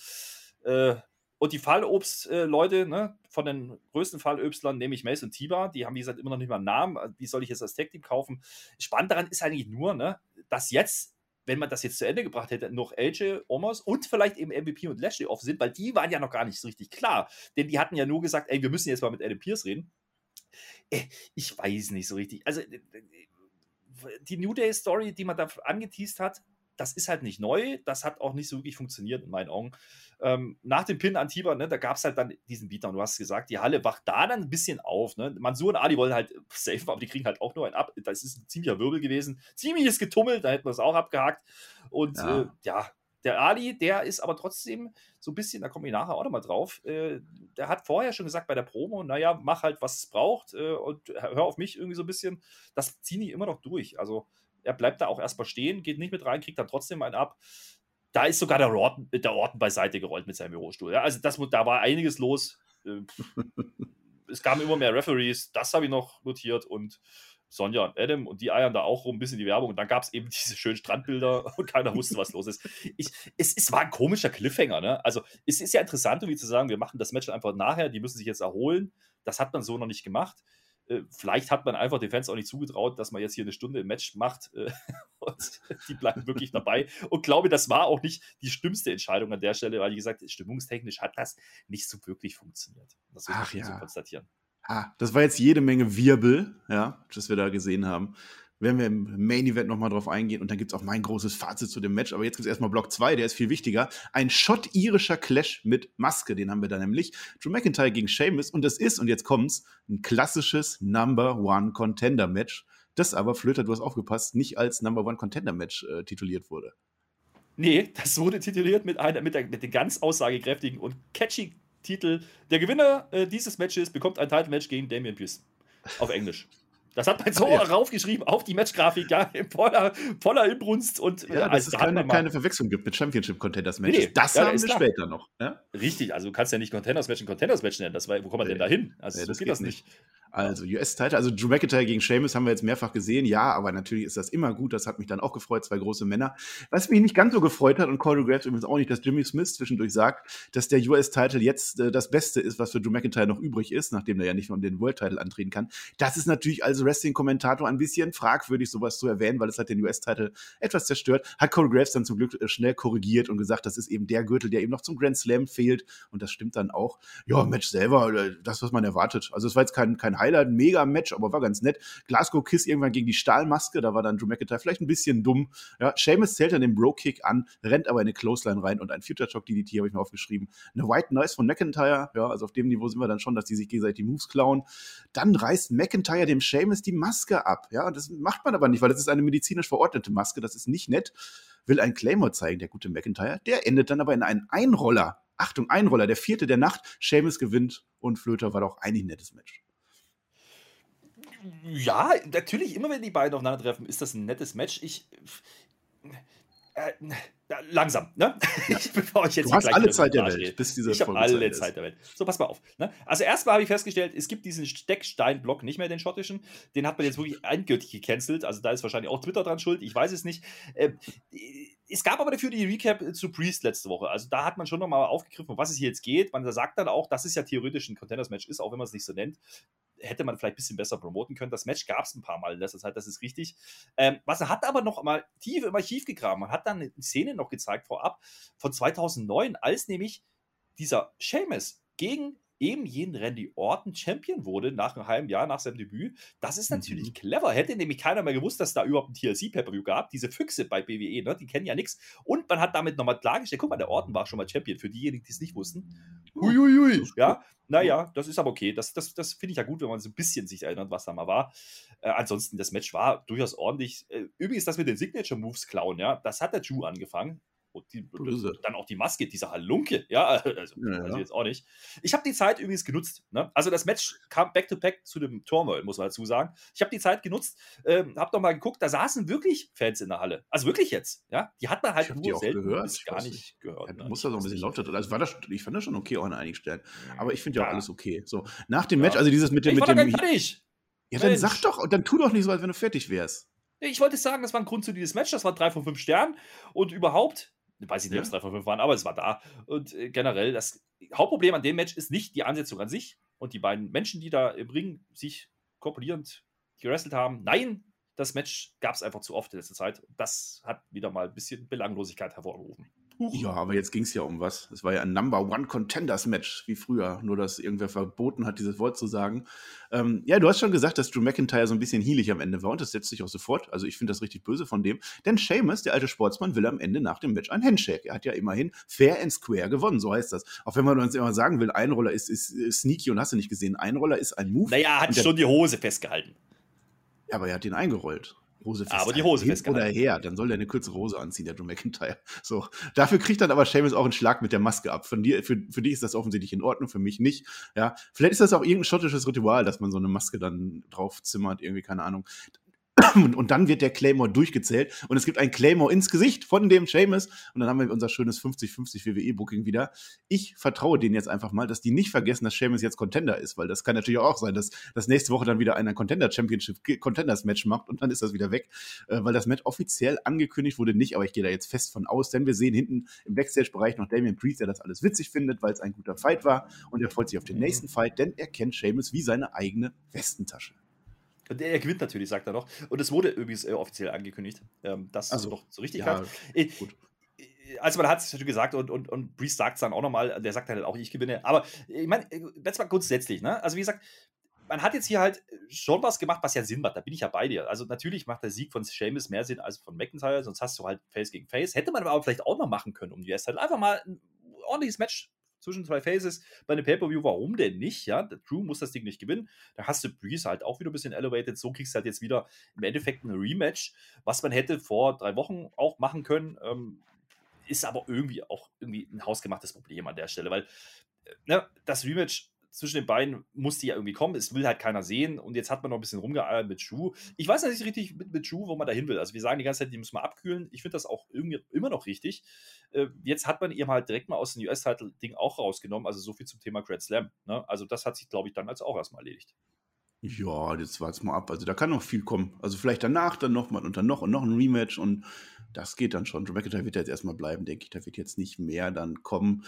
Äh, und die Fallobst-Leute, äh, ne, von den größten Fallobstlern nehme ich Mace und Tiba. Die haben, wie gesagt, immer noch nicht mal einen Namen. Wie soll ich jetzt das Tag-Team kaufen? Spannend daran ist eigentlich nur, ne, dass jetzt, wenn man das jetzt zu Ende gebracht hätte, noch AJ, Omos und vielleicht eben MVP und Lashley off sind, weil die waren ja noch gar nicht so richtig klar. Denn die hatten ja nur gesagt, ey, wir müssen jetzt mal mit Adam Pierce reden. Äh, ich weiß nicht so richtig. Also, äh, die New Day-Story, die man da angeteased hat, das ist halt nicht neu. Das hat auch nicht so wirklich funktioniert in meinen Augen. Ähm, nach dem Pin an Tiber, ne, da gab es halt dann diesen Beatdown. Du hast gesagt, die Halle wacht da dann ein bisschen auf. Ne? Mansur und Ali wollen halt safe, aber die kriegen halt auch nur einen ab. Das ist ein ziemlicher Wirbel gewesen. Ziemliches Getummel, da hätten wir es auch abgehakt. Und ja. Äh, ja. der Ali, der ist aber trotzdem so ein bisschen, da komme ich nachher auch nochmal drauf, äh, der hat vorher schon gesagt bei der Promo, naja, mach halt, was es braucht äh, und hör auf mich irgendwie so ein bisschen. Das ziehen die immer noch durch. Also er bleibt da auch erstmal stehen, geht nicht mit rein, kriegt dann trotzdem einen ab. Da ist sogar der Orton, der Orton beiseite gerollt mit seinem Bürostuhl. Ja, also das, da war einiges los. Äh, es kamen immer mehr Referees, das habe ich noch notiert und Sonja und Adam und die eiern da auch rum, ein bisschen die Werbung. Und dann gab es eben diese schönen Strandbilder und keiner wusste, was los ist. Ich, es, es war ein komischer Cliffhanger. Ne? Also, es ist ja interessant, wie zu sagen, wir machen das Match einfach nachher, die müssen sich jetzt erholen. Das hat man so noch nicht gemacht. Äh, vielleicht hat man einfach den Fans auch nicht zugetraut, dass man jetzt hier eine Stunde im Match macht äh, und die bleiben wirklich dabei. Und glaube, das war auch nicht die schlimmste Entscheidung an der Stelle, weil, wie gesagt, stimmungstechnisch hat das nicht so wirklich funktioniert. Das muss Ach ja. so konstatieren. Ah, das war jetzt jede Menge Wirbel, ja, das wir da gesehen haben werden wir im Main Event nochmal drauf eingehen und dann gibt es auch mein großes Fazit zu dem Match. Aber jetzt gibt es erstmal Block 2, der ist viel wichtiger. Ein schott-irischer Clash mit Maske, den haben wir da nämlich. Drew McIntyre gegen Sheamus und das ist, und jetzt kommt's, ein klassisches Number One Contender Match, das aber, Flöter, du hast aufgepasst, nicht als Number One Contender Match äh, tituliert wurde. Nee, das wurde tituliert mit, einer, mit, der, mit dem ganz aussagekräftigen und catchy Titel. Der Gewinner äh, dieses Matches bekommt ein Title-Match gegen Damian Pierce. Auf Englisch. Das hat man so ja. raufgeschrieben auf die Matchgrafik, ja, voller, voller Inbrunst und ja, dass es keine, keine Verwechslung gibt mit Championship Contenders Matches. Nee, das ja, haben wir klar. später noch. Ja? Richtig, also du kannst ja nicht Contenders Match ein Contenders Match nennen. Das war, wo kommt man nee. denn da hin? Also nee, so das geht, geht das nicht. nicht. Also US-Title, also Drew McIntyre gegen Sheamus haben wir jetzt mehrfach gesehen, ja, aber natürlich ist das immer gut, das hat mich dann auch gefreut, zwei große Männer. Was mich nicht ganz so gefreut hat und Corey Graves übrigens auch nicht, dass Jimmy Smith zwischendurch sagt, dass der US-Title jetzt äh, das Beste ist, was für Drew McIntyre noch übrig ist, nachdem er ja nicht mehr um den World-Title antreten kann. Das ist natürlich als Wrestling-Kommentator ein bisschen fragwürdig, sowas zu erwähnen, weil es hat den US-Title etwas zerstört. Hat Corey Graves dann zum Glück äh, schnell korrigiert und gesagt, das ist eben der Gürtel, der eben noch zum Grand Slam fehlt und das stimmt dann auch. Ja, Match selber, äh, das, was man erwartet. Also es war jetzt kein, kein Highlight, mega Match aber war ganz nett. Glasgow Kiss irgendwann gegen die Stahlmaske, da war dann Drew McIntyre vielleicht ein bisschen dumm. Ja, Seamus zählt dann den Bro-Kick an, rennt aber in eine Clothesline rein und ein Future Talk DDT habe ich mir aufgeschrieben. Eine White Noise von McIntyre, ja, also auf dem Niveau sind wir dann schon, dass die sich gegenseitig die Moves klauen. Dann reißt McIntyre dem Seamus die Maske ab. Ja, das macht man aber nicht, weil das ist eine medizinisch verordnete Maske, das ist nicht nett. Will ein Claymore zeigen, der gute McIntyre. Der endet dann aber in einen Einroller. Achtung, Einroller, der vierte der Nacht. Seamus gewinnt und Flöter war doch eigentlich ein nettes Match. Ja, natürlich, immer wenn die beiden aufeinandertreffen, ist das ein nettes Match. Ich. Äh, langsam, ne? Ich, bevor ich jetzt du hast alle Zeit der Welt, bis diese Ich habe alle Zeit der Welt. So, pass mal auf. Ne? Also erstmal habe ich festgestellt, es gibt diesen Stecksteinblock nicht mehr, den schottischen. Den hat man jetzt wirklich endgültig gecancelt. Also da ist wahrscheinlich auch Twitter dran schuld. Ich weiß es nicht. Äh, es gab aber dafür die Recap zu Priest letzte Woche. Also da hat man schon nochmal aufgegriffen, was es hier jetzt geht. Man sagt dann auch, dass es ja theoretisch ein Contenders-Match ist, auch wenn man es nicht so nennt hätte man vielleicht ein bisschen besser promoten können. Das Match gab es ein paar Mal in letzter Zeit, das ist richtig. Ähm, was er hat aber noch mal tief im Archiv gegraben. Man hat dann eine Szene noch gezeigt vorab von 2009, als nämlich dieser Seamus gegen eben jeden Randy Orton Champion wurde nach einem halben Jahr nach seinem Debüt. Das ist natürlich mhm. clever. Hätte nämlich keiner mehr gewusst, dass da überhaupt ein TLC-Pay-Per-View gab. Diese Füchse bei BWE, ne? die kennen ja nichts. Und man hat damit nochmal klargestellt, guck mal, der Orton war schon mal Champion, für diejenigen, die es nicht wussten. Huiuiui. Ja, naja, das ist aber okay. Das, das, das finde ich ja gut, wenn man so ein bisschen sich erinnert, was da mal war. Äh, ansonsten, das Match war durchaus ordentlich. Äh, übrigens, das mit den Signature Moves klauen, ja, das hat der Drew angefangen. Und die, dann auch die Maske, diese Halunke, ja, also, ja, also jetzt auch nicht. Ich habe die Zeit übrigens genutzt. Ne? Also das Match kam back-to-back zu dem Turmoil, muss man dazu sagen. Ich habe die Zeit genutzt, ähm, habe doch mal geguckt, da saßen wirklich Fans in der Halle. Also wirklich jetzt, ja. Die hat man halt nur die auch selten gehört. gar nicht, nicht gehört. Ja, ne? muss das auch ein bisschen lauter also war das, Ich fand das schon okay auch an einigen Stellen. Aber ich finde ja auch alles okay. So, nach dem Match, also dieses mit dem... Ich mit dem fertig. Ja, dann Mensch. sag doch, dann tu doch nicht so, als wenn du fertig wärst. Ich wollte sagen, das war ein Grund zu dieses Match, das war drei von fünf Sternen und überhaupt, weiß ich nicht, ja. ob es 3 von 5 waren, aber es war da. Und äh, generell, das Hauptproblem an dem Match ist nicht die Ansetzung an sich und die beiden Menschen, die da im Ring sich korpulierend gerestelt haben. Nein, das Match gab es einfach zu oft in letzter Zeit. Das hat wieder mal ein bisschen Belanglosigkeit hervorgerufen. Ja, aber jetzt ging es ja um was. Es war ja ein Number One Contenders Match, wie früher. Nur, dass irgendwer verboten hat, dieses Wort zu sagen. Ähm, ja, du hast schon gesagt, dass Drew McIntyre so ein bisschen heelig am Ende war und das setzt sich auch sofort. Also, ich finde das richtig böse von dem. Denn Seamus, der alte Sportsmann, will am Ende nach dem Match ein Handshake. Er hat ja immerhin fair and square gewonnen, so heißt das. Auch wenn man uns immer sagen will, Einroller ist, ist, ist sneaky und hast du nicht gesehen. Einroller ist ein Move. Naja, er hat schon die Hose festgehalten. Ja, aber er hat ihn eingerollt. Hose Aber die Hose festgehalten. Oder her, dann soll er eine kürzere Hose anziehen, der Drew McIntyre. So. Dafür kriegt dann aber Seamus auch einen Schlag mit der Maske ab. Von dir, für, für dich ist das offensichtlich in Ordnung, für mich nicht. Ja. Vielleicht ist das auch irgendein schottisches Ritual, dass man so eine Maske dann draufzimmert, irgendwie, keine Ahnung. Und, dann wird der Claymore durchgezählt und es gibt ein Claymore ins Gesicht von dem Seamus und dann haben wir unser schönes 50-50 WWE-Booking wieder. Ich vertraue denen jetzt einfach mal, dass die nicht vergessen, dass Seamus jetzt Contender ist, weil das kann natürlich auch sein, dass das nächste Woche dann wieder einer Contender Championship Contenders Match macht und dann ist das wieder weg, äh, weil das Match offiziell angekündigt wurde nicht, aber ich gehe da jetzt fest von aus, denn wir sehen hinten im Backstage-Bereich noch Damian Priest, der das alles witzig findet, weil es ein guter Fight war und er freut sich auf den nächsten Fight, denn er kennt Seamus wie seine eigene Westentasche. Und er gewinnt natürlich, sagt er noch. Und es wurde übrigens äh, offiziell angekündigt, ähm, dass also, doch so richtig ja. Äh, gut. Äh, also man hat es natürlich gesagt und, und, und Breeze sagt es dann auch nochmal, der sagt halt auch, ich gewinne. Aber ich meine, jetzt mal grundsätzlich, ne? Also wie gesagt, man hat jetzt hier halt schon was gemacht, was ja Sinn macht. Da bin ich ja bei dir. Also natürlich macht der Sieg von Seamus mehr Sinn als von McIntyre, sonst hast du halt Face gegen Face. Hätte man aber vielleicht auch mal machen können um die US-Title. Einfach mal ein ordentliches Match zwischen zwei Faces bei einem Pay-Per-View, warum denn nicht? Ja, der Drew muss das Ding nicht gewinnen. Da hast du Breeze halt auch wieder ein bisschen elevated. So kriegst du halt jetzt wieder im Endeffekt ein Rematch, was man hätte vor drei Wochen auch machen können. Ähm, ist aber irgendwie auch irgendwie ein hausgemachtes Problem an der Stelle, weil äh, ne, das Rematch zwischen den beiden musste ja irgendwie kommen. Es will halt keiner sehen. Und jetzt hat man noch ein bisschen rumgeeiert mit Schuh. Ich weiß nicht richtig mit, mit Schuh, wo man da hin will. Also wir sagen die ganze Zeit, die muss man abkühlen. Ich finde das auch irgendwie immer noch richtig. Äh, jetzt hat man ihr halt direkt mal aus dem US-Title-Ding auch rausgenommen. Also so viel zum Thema Grand Slam. Ne? Also das hat sich, glaube ich, dann als auch erstmal erledigt. Ja, jetzt war's mal ab. Also da kann noch viel kommen. Also vielleicht danach dann nochmal und dann noch und noch ein Rematch und das geht dann schon. Drew McIntyre wird jetzt erstmal bleiben, denke ich. Da wird jetzt nicht mehr dann kommen.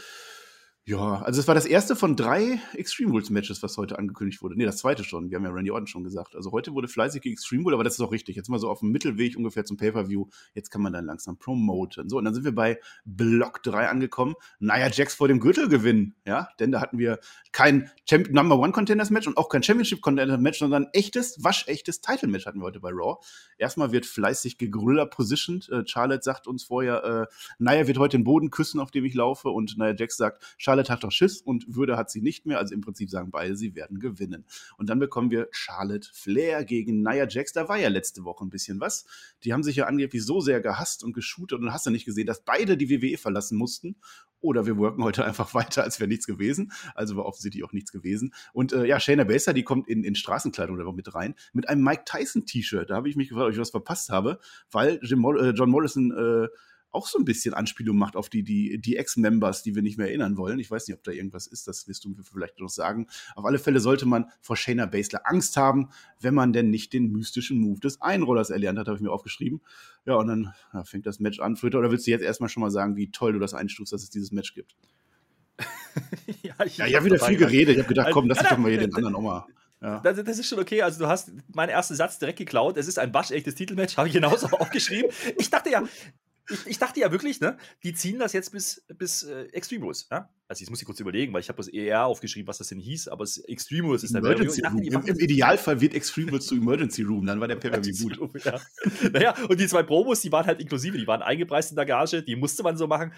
Ja, also es war das erste von drei Extreme Rules Matches, was heute angekündigt wurde. Nee, das zweite schon. Wir haben ja Randy Orton schon gesagt. Also heute wurde fleißig Extreme Rule, aber das ist auch richtig. Jetzt mal so auf dem Mittelweg ungefähr zum Pay-Per-View. Jetzt kann man dann langsam promoten. So, und dann sind wir bei Block 3 angekommen. Naja, Jax vor dem Gürtel gewinnen. Ja, denn da hatten wir kein Champ Number One Contenders Match und auch kein Championship Contenders Match, sondern echtes, waschechtes Title Match hatten wir heute bei Raw. Erstmal wird fleißig gegrüller positioned. Äh, Charlotte sagt uns vorher, äh, Naya wird heute den Boden küssen, auf dem ich laufe und Naya Jax sagt, Charlotte hat doch Schiss und Würde hat sie nicht mehr. Also im Prinzip sagen beide, sie werden gewinnen. Und dann bekommen wir Charlotte Flair gegen Nia Jax. Da war ja letzte Woche ein bisschen was. Die haben sich ja angeblich so sehr gehasst und geshootet und hast du nicht gesehen, dass beide die WWE verlassen mussten. Oder wir worken heute einfach weiter, als wäre nichts gewesen. Also war offensichtlich auch nichts gewesen. Und äh, ja, Shayna Baszler, die kommt in, in Straßenkleidung da mit rein, mit einem Mike Tyson T-Shirt. Da habe ich mich gefragt, ob ich was verpasst habe, weil Jim, äh, John Morrison äh, auch so ein bisschen Anspielung macht auf die, die, die Ex-Members, die wir nicht mehr erinnern wollen. Ich weiß nicht, ob da irgendwas ist, das wirst du mir vielleicht noch sagen. Auf alle Fälle sollte man vor Shayna Baszler Angst haben, wenn man denn nicht den mystischen Move des Einrollers erlernt hat, habe ich mir aufgeschrieben. Ja, und dann ja, fängt das Match an. Fritter, oder willst du jetzt erstmal schon mal sagen, wie toll du das einstufst, dass es dieses Match gibt? ja, ich ja, habe wieder viel geredet. Ich habe gedacht, komm, lass doch mal hier den anderen auch mal. Ja. Das, das, ist schon okay. Also, du hast meinen ersten Satz direkt geklaut. Es ist ein waschechtes Titelmatch, habe ich genauso aufgeschrieben. Ich dachte ja, ich, ich, dachte ja wirklich, ne, die ziehen das jetzt bis, bis äh, Extreme Rules. Ja? Also, jetzt muss ich kurz überlegen, weil ich habe das ER aufgeschrieben, was das denn hieß, aber Extreme Rules ist der Emergency Room. Im, Im, Idealfall wird Extreme Rules zu Emergency Room, dann war der Pay-Per-View gut. Ja. naja, und die zwei Promos, die waren halt inklusive, die waren eingepreist in der Gage, die musste man so machen.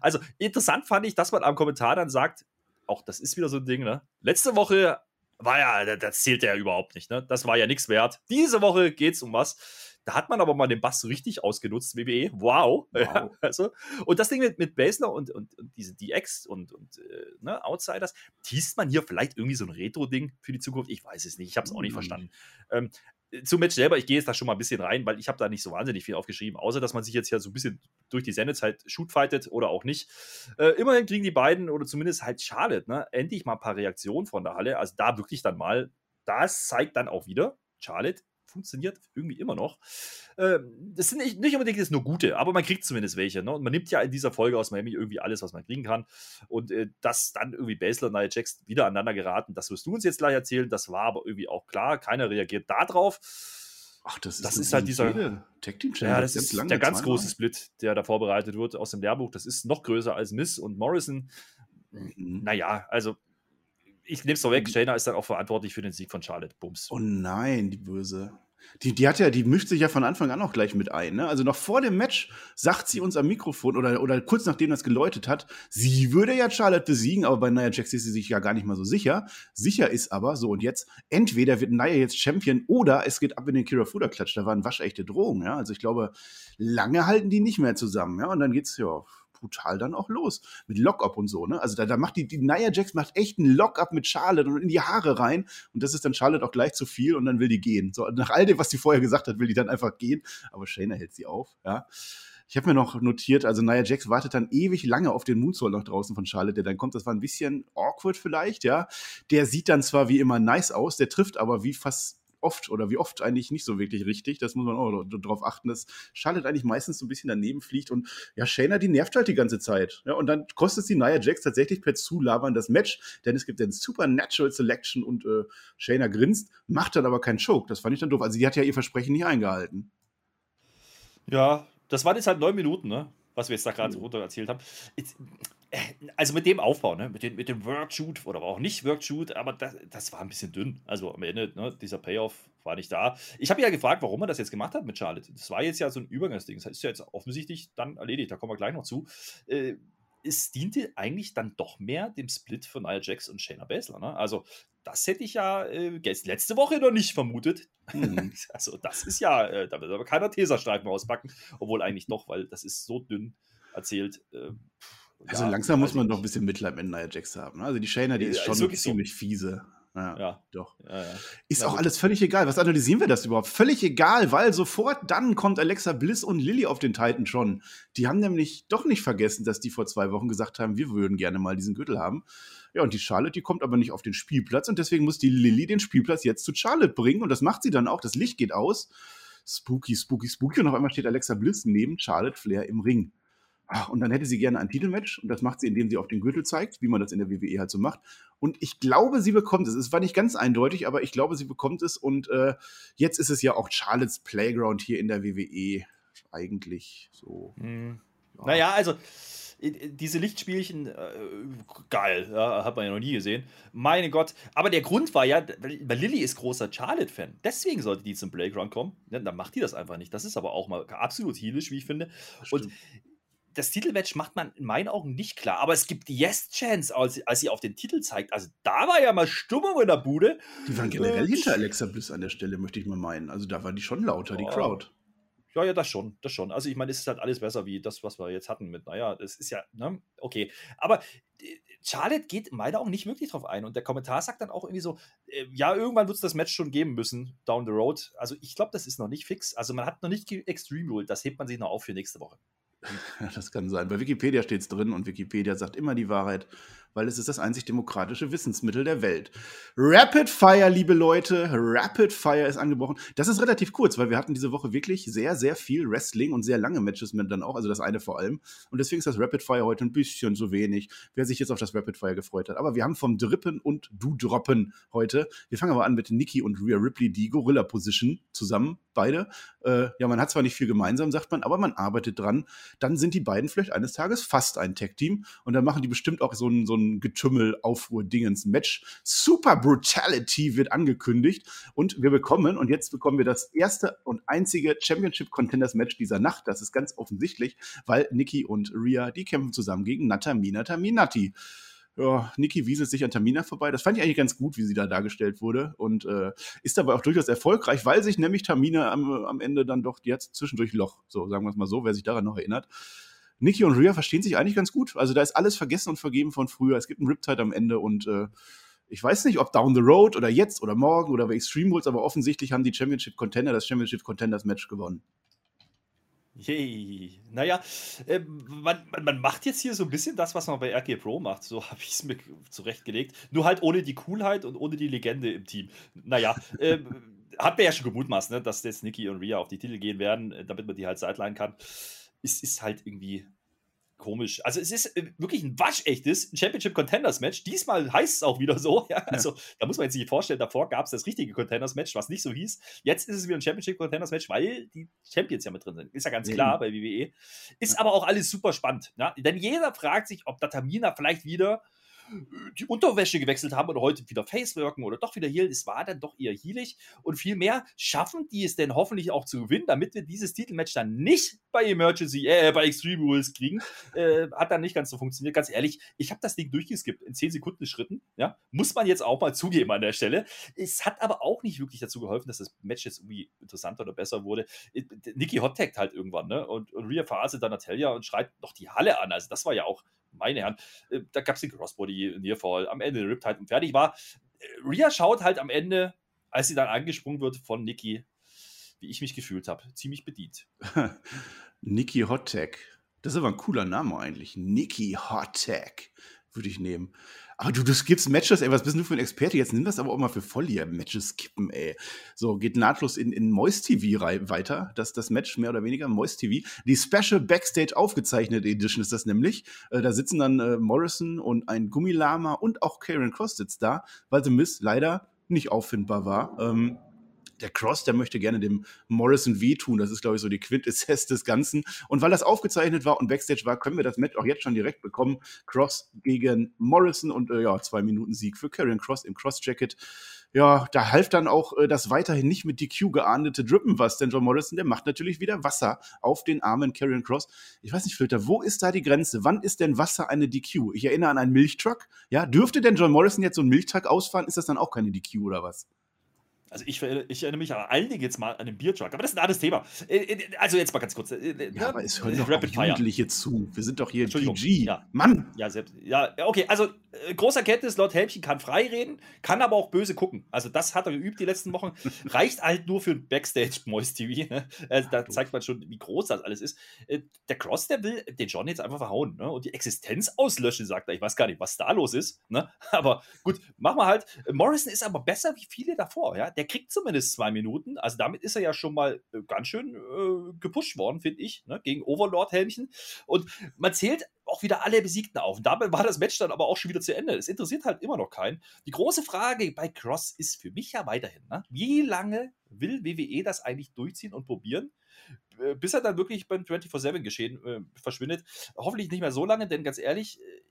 Also, interessant fand ich, dass man am Kommentar dann sagt, auch das ist wieder so ein Ding, ne? Letzte Woche war ja, das zählt ja überhaupt nicht, ne? Das war ja nichts wert. Diese Woche geht's um was. Da hat man aber mal den Bass richtig ausgenutzt, WWE. Wow. wow. Ja, also, und das Ding mit, mit Basler und, und, und diese DX und, und äh, ne, Outsiders, teast man hier vielleicht irgendwie so ein Retro-Ding für die Zukunft? Ich weiß es nicht. Ich habe es auch nicht mhm. verstanden. Ähm, zum Match selber, ich gehe jetzt da schon mal ein bisschen rein, weil ich habe da nicht so wahnsinnig viel aufgeschrieben, außer dass man sich jetzt ja so ein bisschen durch die Sendezeit shootfightet oder auch nicht. Äh, immerhin kriegen die beiden oder zumindest halt Charlotte, ne, endlich mal ein paar Reaktionen von der Halle. Also da wirklich dann mal, das zeigt dann auch wieder, Charlotte funktioniert irgendwie immer noch. Ähm, das sind nicht, nicht unbedingt jetzt nur gute, aber man kriegt zumindest welche. Ne? Und man nimmt ja in dieser Folge aus Miami irgendwie alles, was man kriegen kann. Und äh, dass dann irgendwie Basler und Nia Jax wieder aneinander geraten, das wirst du uns jetzt gleich erzählen. Das war aber irgendwie auch klar. Keiner reagiert darauf. Ach, das ist, das ist halt dieser Tag Team Ja, das ist der ganz große Split, der da vorbereitet wird aus dem Lehrbuch. Das ist noch größer als Miss und Morrison. Mhm. Naja, also ich nehme es doch weg. Shayna ist dann auch verantwortlich für den Sieg von Charlotte. Bums. Oh nein, die Böse. Die, die hat ja, die mischt sich ja von Anfang an auch gleich mit ein. Ne? Also noch vor dem Match sagt sie uns am Mikrofon oder, oder kurz nachdem das geläutet hat, sie würde ja Charlotte besiegen, aber bei Nia Jax ist sie sich ja gar nicht mal so sicher. Sicher ist aber, so und jetzt, entweder wird Nia jetzt Champion oder es geht ab in den Kira Fuda Klatsch. Da waren waschechte Drohungen. Ja? Also ich glaube, lange halten die nicht mehr zusammen. Ja? Und dann geht's ja brutal dann auch los. Mit Lock-up und so, ne? Also da, da macht die, die Nia Jax macht echt einen Lock-up mit Charlotte und in die Haare rein. Und das ist dann Charlotte auch gleich zu viel und dann will die gehen. So, nach all dem, was sie vorher gesagt hat, will die dann einfach gehen. Aber Shayna hält sie auf, ja. Ich habe mir noch notiert, also Nia Jax wartet dann ewig lange auf den Moonsault noch draußen von Charlotte, der dann kommt. Das war ein bisschen awkward vielleicht, ja. Der sieht dann zwar wie immer nice aus, der trifft aber wie fast oft oder wie oft eigentlich nicht so wirklich richtig. Das muss man auch darauf achten, dass Charlotte eigentlich meistens so ein bisschen daneben fliegt und ja, Shayna, die nervt halt die ganze Zeit. Ja, und dann kostet sie Nia Jax tatsächlich per Zulabern das Match, denn es gibt dann Supernatural Selection und äh, Shayna grinst, macht dann aber keinen Choke. Das fand ich dann doof. Also sie hat ja ihr Versprechen nicht eingehalten. Ja, das waren jetzt halt neun Minuten, ne? Was wir jetzt da gerade runter erzählt haben. Jetzt, also mit dem Aufbau, ne? mit, dem, mit dem Workshoot oder auch nicht Workshoot, aber das, das war ein bisschen dünn. Also am Ende, ne, dieser Payoff war nicht da. Ich habe ja gefragt, warum er das jetzt gemacht hat mit Charlotte. Das war jetzt ja so ein Übergangsding. Das ist ja jetzt offensichtlich dann erledigt. Da kommen wir gleich noch zu. Äh, es diente eigentlich dann doch mehr dem Split von Nia Jax und Shayna Baszler. Ne? Also das hätte ich ja äh, letzte Woche noch nicht vermutet. Mhm. also das ist ja, äh, da wird aber keiner Teserstreifen auspacken, obwohl eigentlich doch, weil das ist so dünn erzählt. Äh, also ja, langsam muss man doch ein bisschen Mitleid mit Nia Jax haben. Ne? Also die Shayna, die ist schon ist ziemlich so. fiese. Ja, ja, doch. Ja, ja. Ist Na, auch gut. alles völlig egal. Was analysieren wir das überhaupt? Völlig egal, weil sofort dann kommt Alexa Bliss und Lilly auf den Titan schon. Die haben nämlich doch nicht vergessen, dass die vor zwei Wochen gesagt haben, wir würden gerne mal diesen Gürtel haben. Ja, und die Charlotte, die kommt aber nicht auf den Spielplatz und deswegen muss die Lilly den Spielplatz jetzt zu Charlotte bringen und das macht sie dann auch. Das Licht geht aus. Spooky, spooky, spooky. Und auf einmal steht Alexa Bliss neben Charlotte Flair im Ring. Und dann hätte sie gerne ein Titelmatch und das macht sie, indem sie auf den Gürtel zeigt, wie man das in der WWE halt so macht. Und ich glaube, sie bekommt es. Es war nicht ganz eindeutig, aber ich glaube, sie bekommt es. Und äh, jetzt ist es ja auch Charlottes Playground hier in der WWE eigentlich so. Hm. Ja. Naja, also diese Lichtspielchen, äh, geil, ja, hat man ja noch nie gesehen. Meine Gott. Aber der Grund war ja, weil Lilly ist großer Charlotte-Fan. Deswegen sollte die zum Playground kommen. Ja, dann macht die das einfach nicht. Das ist aber auch mal absolut heelisch, wie ich finde. Und das Titelmatch macht man in meinen Augen nicht klar. Aber es gibt Yes-Chance, als, als sie auf den Titel zeigt. Also da war ja mal Stimmung in der Bude. Die waren generell hinter Alexa Bliss an der Stelle, möchte ich mal meinen. Also da war die schon lauter, oh. die Crowd. Ja, ja, das schon, das schon. Also ich meine, es ist halt alles besser wie das, was wir jetzt hatten mit, naja, das ist ja, ne, okay. Aber äh, Charlotte geht in meinen Augen nicht wirklich drauf ein. Und der Kommentar sagt dann auch irgendwie so, äh, ja, irgendwann wird es das Match schon geben müssen, down the road. Also ich glaube, das ist noch nicht fix. Also man hat noch nicht Extreme Rule, das hebt man sich noch auf für nächste Woche. Das kann sein. Bei Wikipedia steht es drin und Wikipedia sagt immer die Wahrheit, weil es ist das einzig demokratische Wissensmittel der Welt. Rapid Fire, liebe Leute, Rapid Fire ist angebrochen. Das ist relativ kurz, weil wir hatten diese Woche wirklich sehr, sehr viel Wrestling und sehr lange Matches mit dann auch, also das eine vor allem. Und deswegen ist das Rapid Fire heute ein bisschen zu wenig, wer sich jetzt auf das Rapid Fire gefreut hat. Aber wir haben vom Drippen und Du Droppen heute. Wir fangen aber an mit Nikki und Rhea Ripley, die Gorilla Position zusammen beide. Äh, ja, man hat zwar nicht viel gemeinsam, sagt man, aber man arbeitet dran. Dann sind die beiden vielleicht eines Tages fast ein Tag-Team und dann machen die bestimmt auch so ein, so ein Getümmel, Aufruhr, Dingens, Match. Super Brutality wird angekündigt und wir bekommen, und jetzt bekommen wir das erste und einzige Championship Contenders Match dieser Nacht. Das ist ganz offensichtlich, weil Nikki und Rhea, die kämpfen zusammen gegen Natamina Taminati ja, Niki wieselt sich an Tamina vorbei. Das fand ich eigentlich ganz gut, wie sie da dargestellt wurde. Und äh, ist dabei auch durchaus erfolgreich, weil sich nämlich Tamina am, am Ende dann doch, hat zwischendurch Loch. So, sagen wir es mal so, wer sich daran noch erinnert. Niki und Rhea verstehen sich eigentlich ganz gut. Also da ist alles vergessen und vergeben von früher. Es gibt einen Riptide am Ende und äh, ich weiß nicht, ob Down the Road oder jetzt oder morgen oder bei Extreme Rules, aber offensichtlich haben die Championship Contender das Championship Contenders Match gewonnen. Yay. Naja, äh, man, man, man, macht jetzt hier so ein bisschen das, was man bei RK Pro macht. So habe ich es mir zurechtgelegt. Nur halt ohne die Coolheit und ohne die Legende im Team. Naja, äh, hat mir ja schon gemutmaßt, ne, dass jetzt Nikki und Rhea auf die Titel gehen werden, äh, damit man die halt sideline kann. Es ist halt irgendwie komisch. Also es ist äh, wirklich ein waschechtes Championship Contenders Match. Diesmal heißt es auch wieder so. Ja? Also ja. da muss man jetzt sich vorstellen, davor gab es das richtige Contenders Match, was nicht so hieß. Jetzt ist es wieder ein Championship Contenders Match, weil die Champions ja mit drin sind. Ist ja ganz ja. klar bei WWE. Ist aber auch alles super spannend. Ja? Denn jeder fragt sich, ob da Tamina vielleicht wieder die Unterwäsche gewechselt haben oder heute wieder Faceworken oder doch wieder Heal. Es war dann doch eher healig und vielmehr schaffen die es denn hoffentlich auch zu gewinnen, damit wir dieses Titelmatch dann nicht bei Emergency, äh, bei Extreme Rules kriegen. Äh, hat dann nicht ganz so funktioniert. Ganz ehrlich, ich habe das Ding durchgeskippt in 10 Sekunden Schritten. Ja, muss man jetzt auch mal zugeben an der Stelle. Es hat aber auch nicht wirklich dazu geholfen, dass das Match jetzt irgendwie interessanter oder besser wurde. Äh, Nikki hottagt halt irgendwann, ne? Und, und Rhea verarztet dann Natalia und schreit noch die Halle an. Also das war ja auch meine Herren, äh, da gab es den Crossbody, Nearfall, am Ende Riptide und fertig war. Äh, Rhea schaut halt am Ende, als sie dann angesprungen wird von Nikki, wie ich mich gefühlt habe, ziemlich bedient. Nikki Hottech. Das ist aber ein cooler Name eigentlich. Nikki Hottech würde ich nehmen. Aber du, du skippst Matches, ey, was bist du für ein Experte? Jetzt nimm das aber auch mal für voll hier. Matches skippen, ey. So, geht nahtlos in, in Moist TV weiter. Das, das Match mehr oder weniger, Moist TV. Die Special Backstage aufgezeichnete Edition ist das nämlich. Äh, da sitzen dann äh, Morrison und ein Gummilama und auch Karen Cross sitzt da, weil The Miss leider nicht auffindbar war. Ähm, der Cross, der möchte gerne dem Morrison wehtun. Das ist, glaube ich, so die Quintessenz des Ganzen. Und weil das aufgezeichnet war und Backstage war, können wir das Match auch jetzt schon direkt bekommen. Cross gegen Morrison und äh, ja, zwei Minuten Sieg für Karrion Cross im Cross-Jacket. Ja, da half dann auch äh, das weiterhin nicht mit DQ geahndete Drippen was, denn John Morrison, der macht natürlich wieder Wasser auf den armen Karrion Cross. Ich weiß nicht, Filter, wo ist da die Grenze? Wann ist denn Wasser eine DQ? Ich erinnere an einen Milchtruck. Ja, dürfte denn John Morrison jetzt so einen Milchtruck ausfahren? Ist das dann auch keine DQ oder was? Also ich, ich, erinnere mich an allen Dingen jetzt mal an den Biertruck, aber das ist ein anderes Thema. Äh, äh, also jetzt mal ganz kurz. Äh, ja, aber es hören doch Rapid auch Jugendliche zu. Wir sind doch hier PG. Ja. Mann! Ja, selbst, ja, okay, also äh, großer Kenntnis, Lord Helmchen kann frei reden, kann aber auch böse gucken. Also das hat er geübt die letzten Wochen. Reicht halt nur für ein Backstage Moist TV. Ne? Also, da zeigt man schon, wie groß das alles ist. Äh, der Cross, der will den John jetzt einfach verhauen ne? und die Existenz auslöschen, sagt er. Ich weiß gar nicht, was da los ist. Ne? Aber gut, machen wir halt. Morrison ist aber besser wie viele davor. Ja? Der kriegt zumindest zwei Minuten. Also damit ist er ja schon mal äh, ganz schön äh, gepusht worden, finde ich, ne? gegen Overlord Helmchen. Und man zählt auch wieder alle Besiegten auf. Und damit war das Match dann aber auch schon wieder zu Ende. Es interessiert halt immer noch keinen. Die große Frage bei Cross ist für mich ja weiterhin, ne? wie lange will WWE das eigentlich durchziehen und probieren? Äh, bis er dann wirklich beim 24-7-Geschehen äh, verschwindet. Hoffentlich nicht mehr so lange, denn ganz ehrlich, äh,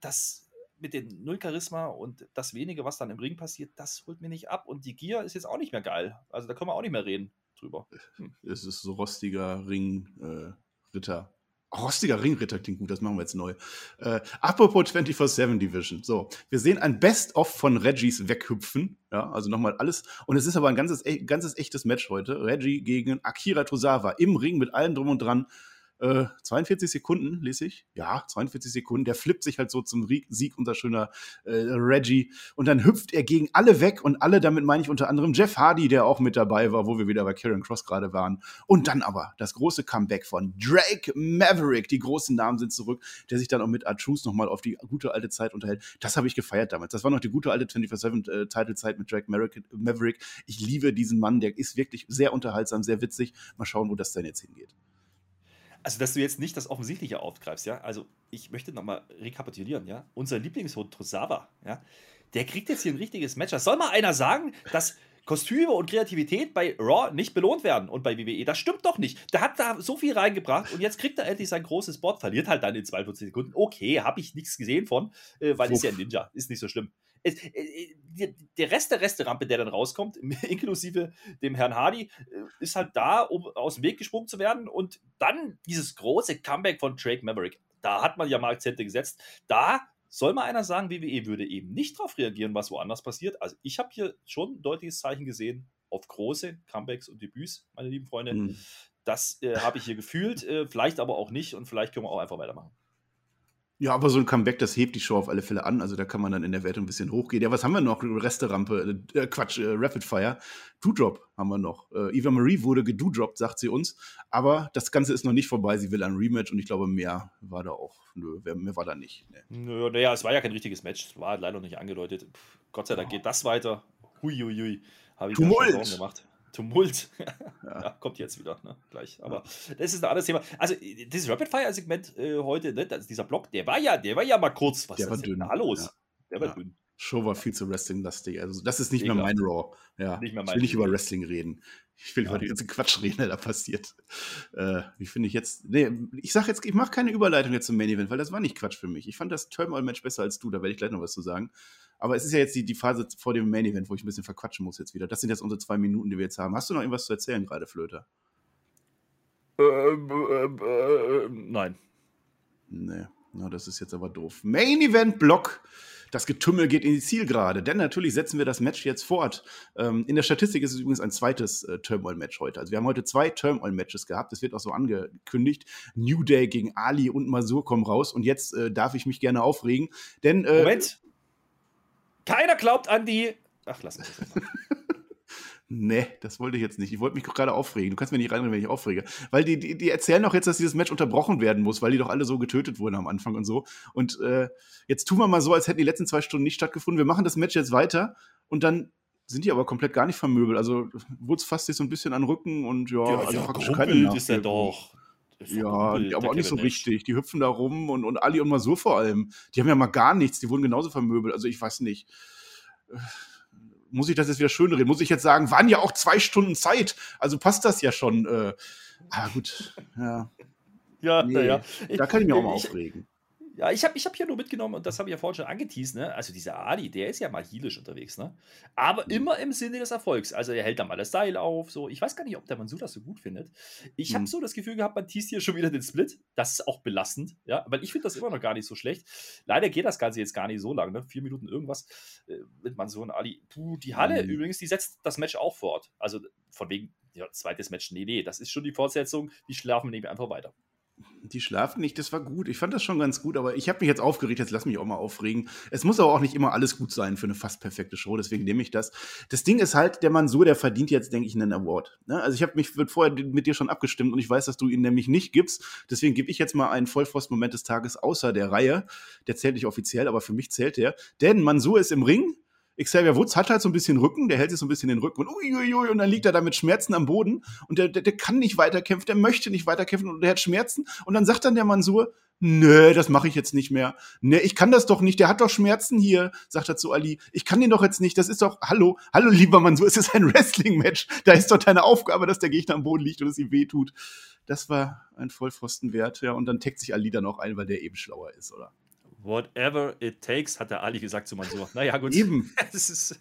das mit dem Null Charisma und das wenige, was dann im Ring passiert, das holt mir nicht ab. Und die Gier ist jetzt auch nicht mehr geil. Also da können wir auch nicht mehr reden drüber. Hm. Es ist so rostiger Ringritter. Äh, Rostiger Ringritter klingt gut, das machen wir jetzt neu. Äh, apropos 24-7 Division. So, wir sehen ein Best-of von Reggies weghüpfen. Ja, also nochmal alles. Und es ist aber ein ganzes, ganzes echtes Match heute. Reggie gegen Akira Tosawa im Ring mit allem drum und dran. 42 äh, Sekunden, lese ich. Ja, 42 Sekunden. Der flippt sich halt so zum Sieg, unser schöner äh, Reggie. Und dann hüpft er gegen alle weg und alle, damit meine ich unter anderem Jeff Hardy, der auch mit dabei war, wo wir wieder bei Karen Cross gerade waren. Und dann aber das große Comeback von Drake Maverick. Die großen Namen sind zurück, der sich dann auch mit Artruse nochmal auf die gute alte Zeit unterhält. Das habe ich gefeiert damals. Das war noch die gute alte 24-7-Title-Zeit äh, mit Drake Maverick. Ich liebe diesen Mann, der ist wirklich sehr unterhaltsam, sehr witzig. Mal schauen, wo das denn jetzt hingeht also dass du jetzt nicht das Offensichtliche aufgreifst, ja. Also ich möchte nochmal rekapitulieren, ja. Unser Lieblingshund Tosawa, ja, der kriegt jetzt hier ein richtiges Match. Das soll mal einer sagen, dass Kostüme und Kreativität bei Raw nicht belohnt werden und bei WWE. Das stimmt doch nicht. Der hat da so viel reingebracht und jetzt kriegt er endlich sein großes Board, verliert halt dann in 42 Sekunden. Okay, habe ich nichts gesehen von, äh, weil Uff. ist ja ein Ninja, ist nicht so schlimm. Es, äh, äh der Rest der Resterampe, der dann rauskommt, inklusive dem Herrn Hardy, äh, ist halt da, um aus dem Weg gesprungen zu werden und dann dieses große Comeback von Drake Maverick. Da hat man ja mal Akzente gesetzt. Da soll mal einer sagen, WWE würde eben nicht darauf reagieren, was woanders passiert? Also ich habe hier schon ein deutliches Zeichen gesehen auf große Comebacks und Debüts, meine lieben Freunde. Mhm. Das äh, habe ich hier gefühlt, äh, vielleicht aber auch nicht und vielleicht können wir auch einfach weitermachen. Ja, aber so ein Comeback, das hebt die Show auf alle Fälle an. Also da kann man dann in der Wertung ein bisschen hochgehen. Ja, was haben wir noch? Resterampe, äh, Quatsch, äh, Rapid Fire. Doodrop haben wir noch. Äh, Eva Marie wurde gedoodropped, sagt sie uns. Aber das Ganze ist noch nicht vorbei. Sie will ein Rematch und ich glaube, mehr war da auch. Nö, mehr war da nicht. Nee. Nö, naja, es war ja kein richtiges Match. Es war leider noch nicht angedeutet. Pff, Gott sei Dank oh. geht das weiter. Huiuiui. Habe ich Tumult. gemacht. Tumult. Ja. ja. kommt jetzt wieder, ne? Gleich. Aber ja. das ist ein anderes Thema. Also, dieses Rapid-Fire-Segment äh, heute, ne? Das, dieser Block, der war ja, der war ja mal kurz. Was der war dünn. da los? Der war dünn. Show war viel zu Wrestling-lastig. Also, das ist nicht Egal. mehr mein Raw. Ja, nicht mehr mein ich will nicht über Wrestling reden. Ich will ja. über den ganzen Quatsch reden, der da passiert. Äh, wie finde ich jetzt. Nee, ich sag jetzt, ich mache keine Überleitung jetzt zum Main Event, weil das war nicht Quatsch für mich. Ich fand das Turmoil-Match besser als du, da werde ich gleich noch was zu sagen. Aber es ist ja jetzt die, die Phase vor dem Main Event, wo ich ein bisschen verquatschen muss jetzt wieder. Das sind jetzt unsere zwei Minuten, die wir jetzt haben. Hast du noch irgendwas zu erzählen gerade, Flöter? Ähm, äh, nein. Nee, na, das ist jetzt aber doof. Main Event Block. Das Getümmel geht in die Zielgerade, denn natürlich setzen wir das Match jetzt fort. Ähm, in der Statistik ist es übrigens ein zweites äh, Turmoil-Match heute. Also wir haben heute zwei Turmoil-Matches gehabt. Das wird auch so angekündigt. New Day gegen Ali und Masur kommen raus. Und jetzt äh, darf ich mich gerne aufregen, denn äh, Moment, keiner glaubt an die. Ach, lass mich das Nee, das wollte ich jetzt nicht. Ich wollte mich gerade aufregen. Du kannst mir nicht reinreden, wenn ich aufrege. Weil die, die, die erzählen doch jetzt, dass dieses Match unterbrochen werden muss, weil die doch alle so getötet wurden am Anfang und so. Und äh, jetzt tun wir mal so, als hätten die letzten zwei Stunden nicht stattgefunden. Wir machen das Match jetzt weiter und dann sind die aber komplett gar nicht vermöbelt. Also Woods fasst sich so ein bisschen an den Rücken und ja, ja also ja, praktisch keine ist er doch. Ja, aber auch nicht so richtig. Die hüpfen da rum und, und Ali und Masur vor allem. Die haben ja mal gar nichts. Die wurden genauso vermöbelt. Also ich weiß nicht. Muss ich das jetzt wieder schön reden? Muss ich jetzt sagen, waren ja auch zwei Stunden Zeit. Also passt das ja schon. Äh, ah, gut. Ja. Ja, nee, ja. Da kann ich mich auch mal ich, aufregen. Ja, ich habe ich hab hier nur mitgenommen, und das habe ich ja vorhin schon angeteased, ne? Also dieser Ali, der ist ja mal healisch unterwegs, ne? Aber mhm. immer im Sinne des Erfolgs. Also er hält da mal das Seil auf, so. Ich weiß gar nicht, ob der Mansur das so gut findet. Ich habe mhm. so das Gefühl gehabt, man teast hier schon wieder den Split. Das ist auch belastend, ja? Weil ich finde das immer noch gar nicht so schlecht. Leider geht das Ganze jetzt gar nicht so lang, ne? Vier Minuten irgendwas äh, mit Mansur und Ali. Puh, die Halle mhm. übrigens, die setzt das Match auch fort. Also von wegen, ja, zweites Match, nee, nee, das ist schon die Fortsetzung. Die schlafen nämlich einfach weiter. Die schlafen nicht, das war gut. Ich fand das schon ganz gut, aber ich habe mich jetzt aufgeregt, jetzt lass mich auch mal aufregen. Es muss aber auch nicht immer alles gut sein für eine fast perfekte Show, deswegen nehme ich das. Das Ding ist halt, der Mann so, der verdient jetzt, denke ich, einen Award. Ne? Also ich habe mich vorher mit dir schon abgestimmt und ich weiß, dass du ihn nämlich nicht gibst. Deswegen gebe ich jetzt mal einen Vollpfosten-Moment des Tages außer der Reihe. Der zählt nicht offiziell, aber für mich zählt der. Denn Mansur ist im Ring, Xavier Woods hat halt so ein bisschen Rücken, der hält sich so ein bisschen den Rücken und uiuiui, und dann liegt er da mit Schmerzen am Boden und der, der, der kann nicht weiterkämpfen, der möchte nicht weiterkämpfen und der hat Schmerzen und dann sagt dann der Mansur, nö, das mache ich jetzt nicht mehr. Nee, ich kann das doch nicht, der hat doch Schmerzen hier, sagt er zu Ali. Ich kann den doch jetzt nicht, das ist doch, hallo, hallo lieber Mansur, es ist ein Wrestling-Match, da ist doch deine Aufgabe, dass der Gegner am Boden liegt und es ihm wehtut. Das war ein Vollpfostenwert, ja, und dann taggt sich Ali dann auch ein, weil der eben schlauer ist, oder? Whatever it takes, hat der Ali gesagt zu Mansur. Naja, gut. Eben. ist,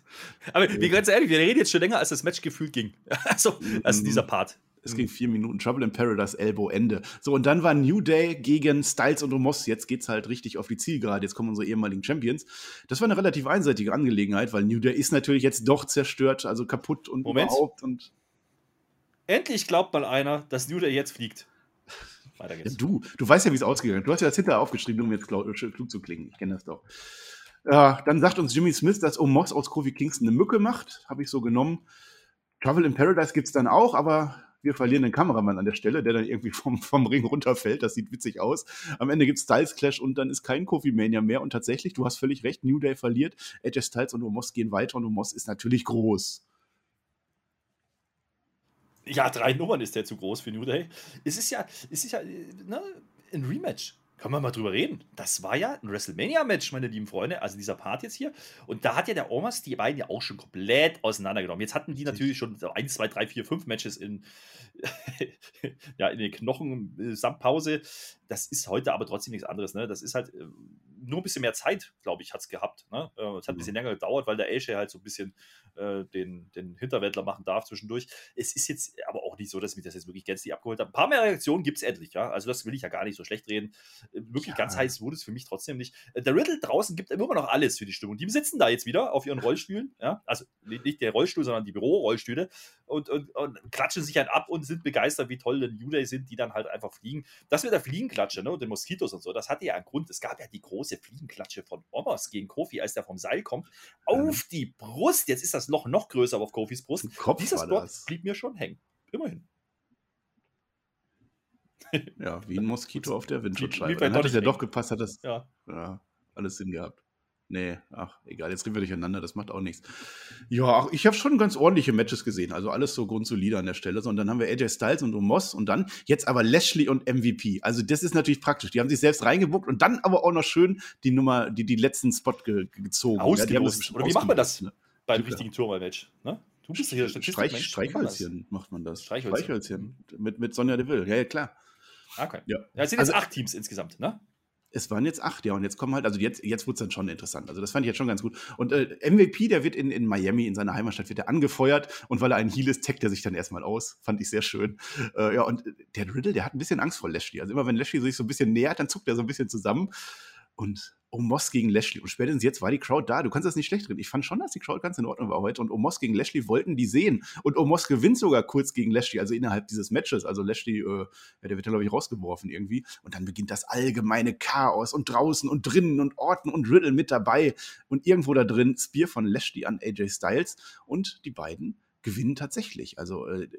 aber wie ganz ehrlich, wir reden jetzt schon länger, als das Match gefühlt ging. Also, also dieser Part. Es ging vier Minuten. Trouble in Paradise, Elbow, Ende. So, und dann war New Day gegen Styles und Omos. Jetzt geht's halt richtig auf die Zielgerade. Jetzt kommen unsere ehemaligen Champions. Das war eine relativ einseitige Angelegenheit, weil New Day ist natürlich jetzt doch zerstört, also kaputt und Moment. überhaupt. Und Endlich glaubt mal einer, dass New Day jetzt fliegt. Weiter geht's. Ja, du, du weißt ja, wie es ausgegangen ist. Du hast ja das hinterher aufgeschrieben, um jetzt klug zu klingen. Ich kenne das doch. Ja, dann sagt uns Jimmy Smith, dass Omos aus Kofi Kingston eine Mücke macht. Habe ich so genommen. Travel in Paradise gibt es dann auch, aber wir verlieren den Kameramann an der Stelle, der dann irgendwie vom, vom Ring runterfällt. Das sieht witzig aus. Am Ende gibt es Styles Clash und dann ist kein Kofi Mania mehr. Und tatsächlich, du hast völlig recht, New Day verliert. AJ Styles und Omos gehen weiter und Omos ist natürlich groß. Ja, drei Nummern ist der zu groß für New Day. Es ist ja, es ist ja ne, ein Rematch. Können wir mal drüber reden. Das war ja ein WrestleMania-Match, meine lieben Freunde. Also dieser Part jetzt hier. Und da hat ja der Omas die beiden ja auch schon komplett auseinandergenommen. Jetzt hatten die natürlich schon so 1, 2, 3, 4, 5 Matches in, ja, in den Knochen äh, samt Pause. Das ist heute aber trotzdem nichts anderes. Ne? Das ist halt äh, nur ein bisschen mehr Zeit, glaube ich, hat es gehabt. Ne? Äh, es hat ein bisschen länger gedauert, weil der AJ halt so ein bisschen äh, den, den Hinterwäldler machen darf zwischendurch. Es ist jetzt aber auch nicht so, dass mich das jetzt wirklich gänzlich abgeholt hat. Ein paar mehr Reaktionen gibt es endlich, ja. Also das will ich ja gar nicht so schlecht reden. Äh, wirklich ja. ganz heiß wurde es für mich trotzdem nicht. Äh, der Riddle draußen gibt immer noch alles für die Stimmung. Die sitzen da jetzt wieder auf ihren Rollstühlen, ja. Also nicht der Rollstuhl, sondern die Bürorollstühle und, und, und klatschen sich halt ab und sind begeistert, wie toll die New Day sind, die dann halt einfach fliegen. Das mit der Fliegenklatsche, ne, und den Moskitos und so, das hatte ja einen Grund. Es gab ja die große Fliegenklatsche von Omos gegen Kofi, als der vom Seil kommt, auf die Brust. Jetzt ist das Loch noch größer auf Kofis Brust. Kopf Dieser Spot blieb mir schon hängen. Immerhin. Ja, wie ein Moskito auf der Windschutzscheibe. Dann hat es ja doch gepasst, hat das ja. ja. alles Sinn gehabt. Nee, ach, egal, jetzt reden wir durcheinander, das macht auch nichts. Ja, ich habe schon ganz ordentliche Matches gesehen, also alles so grundsolide an der Stelle. So, und dann haben wir AJ Styles und Omos und dann jetzt aber Lashley und MVP. Also das ist natürlich praktisch. Die haben sich selbst reingebuckt und dann aber auch noch schön die Nummer, die, die letzten Spot ge gezogen. Ausgelost. Ja, Oder wie macht man das ne? beim Super. richtigen Turmal-Match? Ne? Du bist hier Streich, Streichhölzchen macht man das. Streichhölzchen. Streichhölzchen. Mit, mit Sonja Deville. Ja, ja, klar. Okay. Ja. es sind jetzt also, acht Teams insgesamt, ne? Es waren jetzt acht, ja, und jetzt kommen halt, also jetzt, jetzt wurde es dann schon interessant. Also das fand ich jetzt schon ganz gut. Und äh, MVP, der wird in, in Miami, in seiner Heimatstadt, wird er angefeuert und weil er ein Heal ist, taggt er sich dann erstmal aus. Fand ich sehr schön. Äh, ja, und der Riddle, der hat ein bisschen Angst vor Lashley. Also immer wenn Lashley sich so ein bisschen nähert, dann zuckt er so ein bisschen zusammen. Und Omos gegen Lashley. Und spätestens jetzt war die Crowd da. Du kannst das nicht schlecht reden. Ich fand schon, dass die Crowd ganz in Ordnung war heute. Und Omos gegen Lashley wollten die sehen. Und Omos gewinnt sogar kurz gegen Lashley, also innerhalb dieses Matches. Also Lashley, äh, der wird ja, glaube ich, rausgeworfen irgendwie. Und dann beginnt das allgemeine Chaos und draußen und drinnen und Orten und Riddle mit dabei. Und irgendwo da drin Spear von Lashley an AJ Styles. Und die beiden gewinnen tatsächlich. Also äh,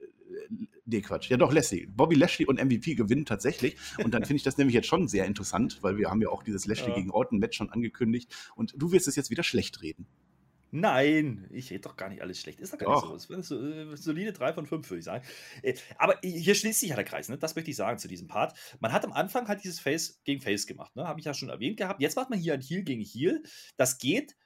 nee, Quatsch. Ja, doch, Lashley. Bobby Lashley und MVP gewinnen tatsächlich. Und dann finde ich das nämlich jetzt schon sehr interessant, weil wir haben ja auch dieses Lashley ja. gegen Orton-Match schon angekündigt. Und du wirst es jetzt wieder schlecht reden. Nein, ich rede doch gar nicht alles schlecht. Ist doch gar doch. nicht so. Das so äh, solide 3 von 5, würde ich sagen. Äh, aber hier schließt sich ja der Kreis, ne? das möchte ich sagen zu diesem Part. Man hat am Anfang halt dieses Face gegen Face gemacht, ne? habe ich ja schon erwähnt gehabt. Jetzt macht man hier ein Heal gegen Heal. Das geht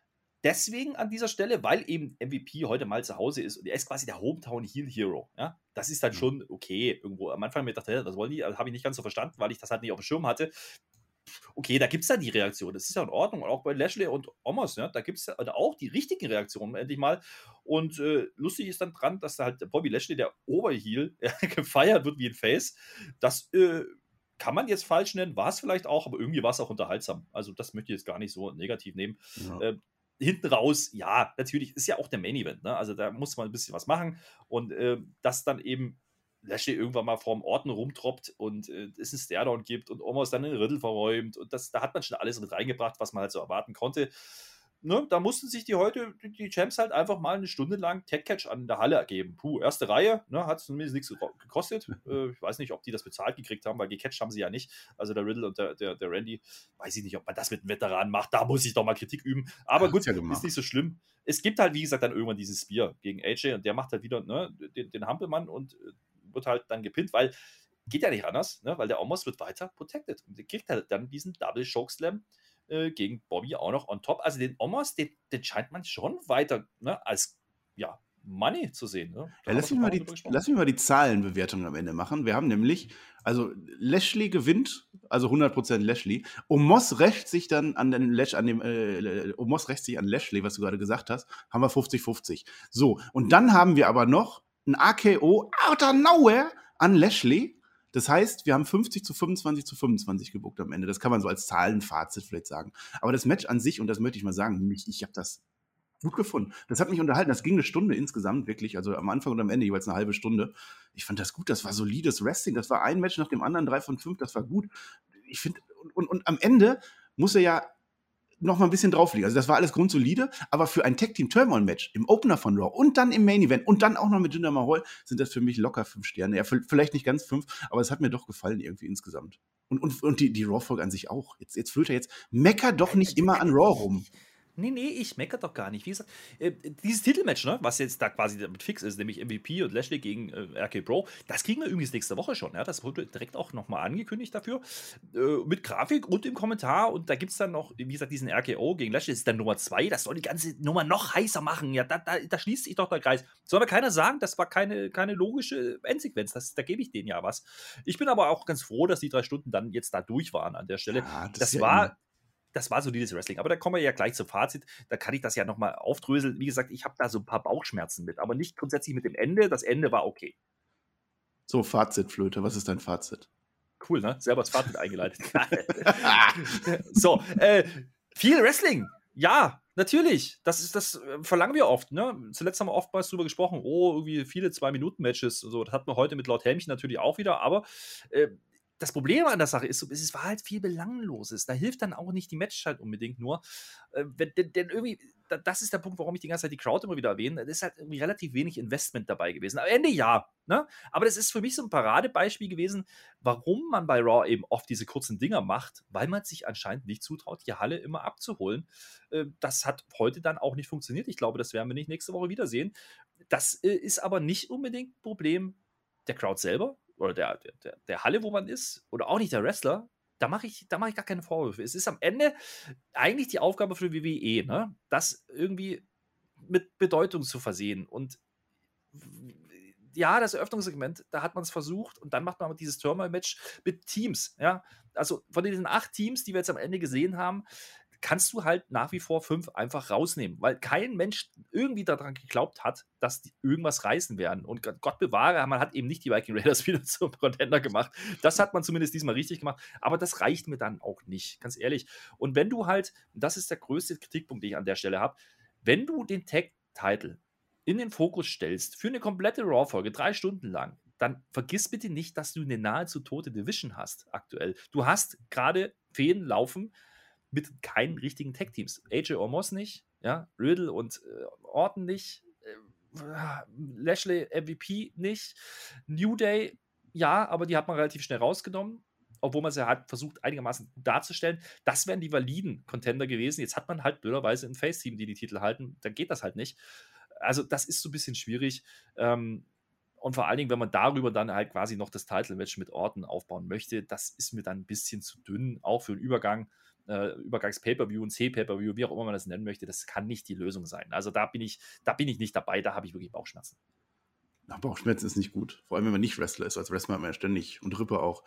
deswegen an dieser Stelle, weil eben MVP heute mal zu Hause ist und er ist quasi der Hometown Heel Hero. Ja? Das ist dann mhm. schon okay irgendwo. Am Anfang mir dachte, was wollen die? Also, Habe ich nicht ganz so verstanden, weil ich das halt nicht auf dem Schirm hatte. Okay, da gibt es dann die Reaktion. Das ist ja in Ordnung. Und auch bei Lashley und Omos, ja, da gibt es auch die richtigen Reaktionen endlich mal. Und äh, lustig ist dann dran, dass da halt Bobby Lashley, der Oberheel, gefeiert wird wie ein Face. Das äh, kann man jetzt falsch nennen, war es vielleicht auch, aber irgendwie war es auch unterhaltsam. Also das möchte ich jetzt gar nicht so negativ nehmen. Ja. Äh, hinten raus, ja, natürlich ist ja auch der Main Event, ne? Also da muss man ein bisschen was machen und äh, das dann eben Lashley irgendwann mal vorm Orten rumtroppt und äh, es einen Stairdown gibt und Omos dann den Riddle verräumt und das, da hat man schon alles mit reingebracht, was man halt so erwarten konnte ne, da mussten sich die heute, die Champs halt einfach mal eine Stunde lang Tech-Catch an der Halle ergeben. Puh, erste Reihe, ne, hat zumindest nichts gekostet. Äh, ich weiß nicht, ob die das bezahlt gekriegt haben, weil gecatcht haben sie ja nicht. Also der Riddle und der, der, der Randy, weiß ich nicht, ob man das mit einem Veteran macht. Da muss ich doch mal Kritik üben. Aber ja, gut, ja ist nicht so schlimm. Es gibt halt, wie gesagt, dann irgendwann dieses Spear gegen AJ und der macht halt wieder ne, den, den Hampelmann und äh, wird halt dann gepinnt, weil geht ja nicht anders, ne, weil der Omos wird weiter protected und der kriegt halt dann diesen Double Choke Slam äh, gegen Bobby auch noch on top. Also den Omos, den, den scheint man schon weiter ne, als ja, Money zu sehen. Ne? Ja, lass, mich mal die, lass mich mal die Zahlenbewertung am Ende machen. Wir haben nämlich, also Lashley gewinnt, also 100% Lashley. Omos rächt sich dann an den Lash, an dem, äh, Omos rächt sich an Lashley, was du gerade gesagt hast, haben wir 50-50. So, und dann haben wir aber noch ein AKO out of nowhere an Lashley das heißt, wir haben 50 zu 25 zu 25 gebuckt am Ende. Das kann man so als Zahlenfazit vielleicht sagen. Aber das Match an sich, und das möchte ich mal sagen, ich, ich habe das gut gefunden. Das hat mich unterhalten. Das ging eine Stunde insgesamt, wirklich. Also am Anfang und am Ende jeweils eine halbe Stunde. Ich fand das gut. Das war solides Wrestling. Das war ein Match nach dem anderen, drei von fünf. Das war gut. Ich finde, und, und, und am Ende muss er ja noch mal ein bisschen drauflegen. Also das war alles grundsolide, aber für ein Tag Team Turmoil Match im Opener von Raw und dann im Main Event und dann auch noch mit Jinder Mahal sind das für mich locker fünf Sterne. Ja, vielleicht nicht ganz fünf, aber es hat mir doch gefallen irgendwie insgesamt. Und, und, und die, die Raw-Folge an sich auch. Jetzt, jetzt fühlt er jetzt, mecker doch nicht immer an Raw rum. Nee, nee, ich meckere doch gar nicht. Wie gesagt, äh, dieses Titelmatch, ne, was jetzt da quasi damit fix ist, nämlich MVP und Lashley gegen äh, RK Pro, das kriegen wir übrigens nächste Woche schon. Ja? Das wurde direkt auch nochmal angekündigt dafür. Äh, mit Grafik und im Kommentar. Und da gibt es dann noch, wie gesagt, diesen RKO gegen Lashley. Das ist dann Nummer zwei. Das soll die ganze Nummer noch heißer machen. Ja, da, da, da schließt sich doch der Kreis. Soll aber keiner sagen, das war keine, keine logische Endsequenz. Das, da gebe ich denen ja was. Ich bin aber auch ganz froh, dass die drei Stunden dann jetzt da durch waren an der Stelle. Ja, das, das ja war. Immer das war so dieses Wrestling. Aber da kommen wir ja gleich zum Fazit. Da kann ich das ja nochmal aufdröseln. Wie gesagt, ich habe da so ein paar Bauchschmerzen mit, aber nicht grundsätzlich mit dem Ende. Das Ende war okay. So, Fazit, Flöte. Was ist dein Fazit? Cool, ne? Selber das Fazit eingeleitet. so, äh, viel Wrestling. Ja, natürlich. Das ist das äh, verlangen wir oft. Ne? Zuletzt haben wir oftmals darüber gesprochen. Oh, irgendwie viele zwei Minuten Matches. So, das hatten wir heute mit Lord Helmchen natürlich auch wieder. Aber äh, das Problem an der Sache ist, es war halt viel Belangloses. Da hilft dann auch nicht die Matchzeit unbedingt nur. Äh, denn, denn, irgendwie, das ist der Punkt, warum ich die ganze Zeit die Crowd immer wieder erwähne. Es ist halt irgendwie relativ wenig Investment dabei gewesen. Am Ende ja. Ne? Aber das ist für mich so ein Paradebeispiel gewesen, warum man bei Raw eben oft diese kurzen Dinger macht, weil man sich anscheinend nicht zutraut, die Halle immer abzuholen. Äh, das hat heute dann auch nicht funktioniert. Ich glaube, das werden wir nicht nächste Woche wiedersehen. Das äh, ist aber nicht unbedingt ein Problem der Crowd selber, oder der, der, der Halle, wo man ist, oder auch nicht der Wrestler, da mache ich, mach ich gar keine Vorwürfe. Es ist am Ende eigentlich die Aufgabe für die WWE, ne? das irgendwie mit Bedeutung zu versehen. Und ja, das Eröffnungssegment, da hat man es versucht und dann macht man dieses Turmoil-Match mit Teams. Ja? Also von diesen acht Teams, die wir jetzt am Ende gesehen haben, kannst du halt nach wie vor fünf einfach rausnehmen, weil kein Mensch irgendwie daran geglaubt hat, dass die irgendwas reißen werden. Und Gott bewahre, man hat eben nicht die Viking Raiders wieder zum Contender gemacht. Das hat man zumindest diesmal richtig gemacht, aber das reicht mir dann auch nicht, ganz ehrlich. Und wenn du halt, das ist der größte Kritikpunkt, den ich an der Stelle habe, wenn du den Tag-Title in den Fokus stellst für eine komplette Raw-Folge, drei Stunden lang, dann vergiss bitte nicht, dass du eine nahezu tote Division hast aktuell. Du hast gerade Feen laufen, mit keinen richtigen Tech-Teams. AJ Omos nicht, ja, Riddle und äh, Orton nicht, äh, Lashley MVP nicht, New Day, ja, aber die hat man relativ schnell rausgenommen, obwohl man sie halt versucht, einigermaßen darzustellen. Das wären die validen Contender gewesen. Jetzt hat man halt blöderweise ein Face-Team, die die Titel halten. Dann geht das halt nicht. Also, das ist so ein bisschen schwierig. Ähm, und vor allen Dingen, wenn man darüber dann halt quasi noch das Title-Match mit Orten aufbauen möchte, das ist mir dann ein bisschen zu dünn, auch für den Übergang äh, Übergangs-Pay-Per-View und C-Pay-Per-View, wie auch immer man das nennen möchte, das kann nicht die Lösung sein. Also da bin ich, da bin ich nicht dabei, da habe ich wirklich Bauchschmerzen. Na, Bauchschmerzen ist nicht gut. Vor allem, wenn man nicht Wrestler ist. Als Wrestler hat man ja ständig und Rippe auch.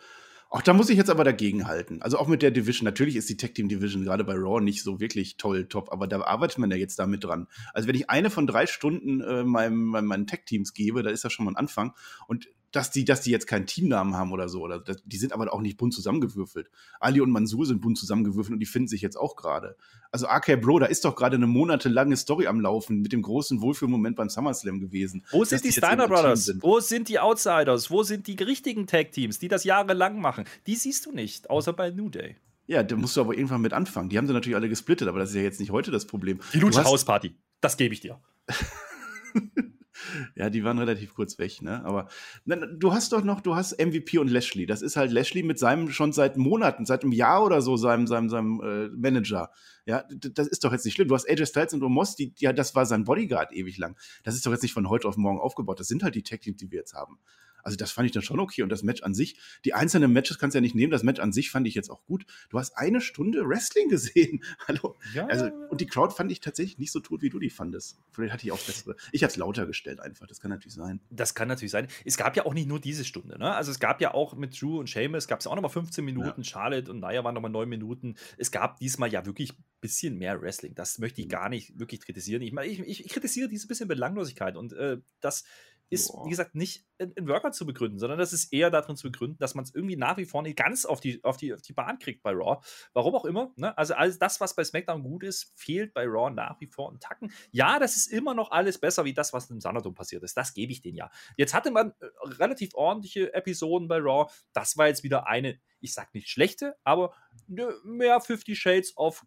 Auch da muss ich jetzt aber dagegen halten. Also auch mit der Division. Natürlich ist die Tech Team Division gerade bei Raw nicht so wirklich toll, top, aber da arbeitet man ja jetzt damit dran. Also wenn ich eine von drei Stunden äh, meinem, meinen Tech Teams gebe, da ist das schon mal ein Anfang. Und dass die, dass die jetzt keinen Teamnamen haben oder so. Oder das, die sind aber auch nicht bunt zusammengewürfelt. Ali und Mansur sind bunt zusammengewürfelt und die finden sich jetzt auch gerade. Also RK Bro, da ist doch gerade eine monatelange Story am Laufen mit dem großen Wohlfühlmoment beim SummerSlam gewesen. Wo sind die Steiner Brothers? Sind. Wo sind die Outsiders? Wo sind die richtigen Tag-Teams, die das jahrelang machen? Die siehst du nicht, außer bei New Day. Ja, da musst du aber irgendwann mit anfangen. Die haben sie natürlich alle gesplittet, aber das ist ja jetzt nicht heute das Problem. Die Lucha House Party, das gebe ich dir. Ja, die waren relativ kurz weg, ne? Aber na, du hast doch noch, du hast MVP und Lashley. Das ist halt Lashley mit seinem schon seit Monaten, seit einem Jahr oder so, seinem, seinem, seinem äh, Manager. Ja, das ist doch jetzt nicht schlimm. Du hast AJ Styles und Omos, die, ja, das war sein Bodyguard ewig lang. Das ist doch jetzt nicht von heute auf morgen aufgebaut. Das sind halt die Tech Teams, die wir jetzt haben. Also das fand ich dann schon okay. Und das Match an sich, die einzelnen Matches kannst du ja nicht nehmen. Das Match an sich fand ich jetzt auch gut. Du hast eine Stunde Wrestling gesehen. Hallo. Ja. Also, und die Crowd fand ich tatsächlich nicht so tot, wie du die fandest. Vielleicht hatte ich auch bessere. Ich hatte es lauter gestellt einfach. Das kann natürlich sein. Das kann natürlich sein. Es gab ja auch nicht nur diese Stunde. Ne? Also es gab ja auch mit Drew und Seamus, gab es auch nochmal 15 Minuten. Ja. Charlotte und Naya waren nochmal 9 Minuten. Es gab diesmal ja wirklich ein bisschen mehr Wrestling. Das möchte ich mhm. gar nicht wirklich kritisieren. Ich, meine, ich, ich, ich kritisiere diese bisschen Belanglosigkeit. Und äh, das ist, Boah. wie gesagt, nicht in, in Workout zu begründen, sondern das ist eher darin zu begründen, dass man es irgendwie nach wie vor nicht ganz auf die, auf, die, auf die Bahn kriegt bei Raw. Warum auch immer. Ne? Also alles das, was bei SmackDown gut ist, fehlt bei Raw nach wie vor einen Tacken. Ja, das ist immer noch alles besser wie das, was im Sanadom passiert ist. Das gebe ich denen ja. Jetzt hatte man äh, relativ ordentliche Episoden bei Raw. Das war jetzt wieder eine, ich sag nicht schlechte, aber ne, mehr 50 Shades of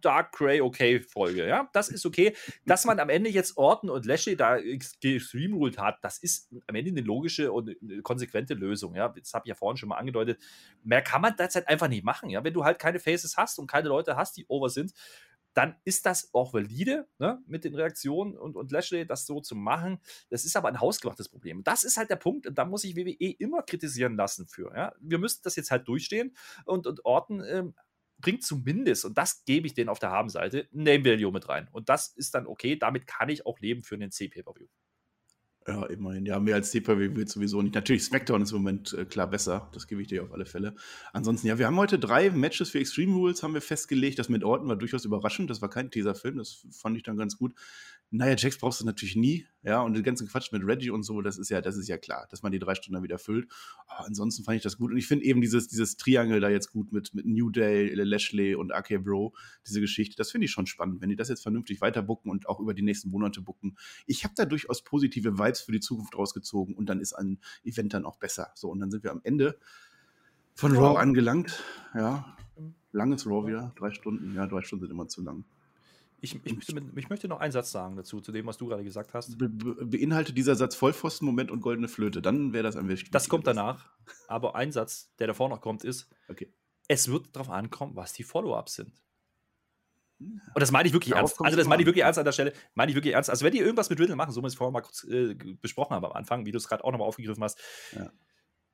Dark Grey okay Folge, ja, das ist okay. Dass man am Ende jetzt Orton und Lashley da gestreamruled hat, das ist am Ende eine logische und eine konsequente Lösung, ja. Das habe ich ja vorhin schon mal angedeutet. Mehr kann man derzeit einfach nicht machen, ja. Wenn du halt keine Faces hast und keine Leute hast, die over sind, dann ist das auch valide, ne, mit den Reaktionen und, und Lashley das so zu machen. Das ist aber ein hausgemachtes Problem. Das ist halt der Punkt, da muss ich WWE immer kritisieren lassen für. Ja? Wir müssen das jetzt halt durchstehen und, und Orten ähm, bringt zumindest, und das gebe ich denen auf der Habenseite, Name Value mit rein. Und das ist dann okay, damit kann ich auch leben für einen C-Pay-Per-View. Ja, immerhin. Ja, mehr als CPW wird sowieso nicht. Natürlich, SmackDown ist im Moment äh, klar besser. Das gebe ich dir auf alle Fälle. Ansonsten, ja, wir haben heute drei Matches für Extreme Rules, haben wir festgelegt. Das mit Orton war durchaus überraschend. Das war kein Teaser-Film. Das fand ich dann ganz gut. Naja, Jax brauchst du natürlich nie, ja, und den ganzen Quatsch mit Reggie und so, das ist ja, das ist ja klar, dass man die drei Stunden dann wieder füllt. Aber ansonsten fand ich das gut. Und ich finde eben dieses, dieses Triangle da jetzt gut mit, mit New Day, Lashley und AK Bro, diese Geschichte, das finde ich schon spannend, wenn die das jetzt vernünftig weiter bucken und auch über die nächsten Monate bucken. Ich habe da durchaus positive Vibes für die Zukunft rausgezogen und dann ist ein Event dann auch besser. So, und dann sind wir am Ende von Raw angelangt. Ja, langes Raw wieder, drei Stunden. Ja, drei Stunden sind immer zu lang. Ich, ich, möchte, ich, möchte, noch einen Satz sagen dazu, zu dem, was du gerade gesagt hast. Be beinhaltet dieser Satz Vollpfosten-Moment und goldene Flöte, dann wäre das ein wichtig. Das kommt danach. Aber ein Satz, der davor noch kommt, ist: okay. Es wird darauf ankommen, was die Follow-ups sind. Und das meine ich wirklich Darauf ernst. Also, das meine ich wirklich ernst an der Stelle. Meine ich wirklich ernst. Also, wenn die irgendwas mit Riddle machen, so wie wir es vorher mal kurz äh, besprochen haben am Anfang, wie du es gerade auch nochmal aufgegriffen hast, ja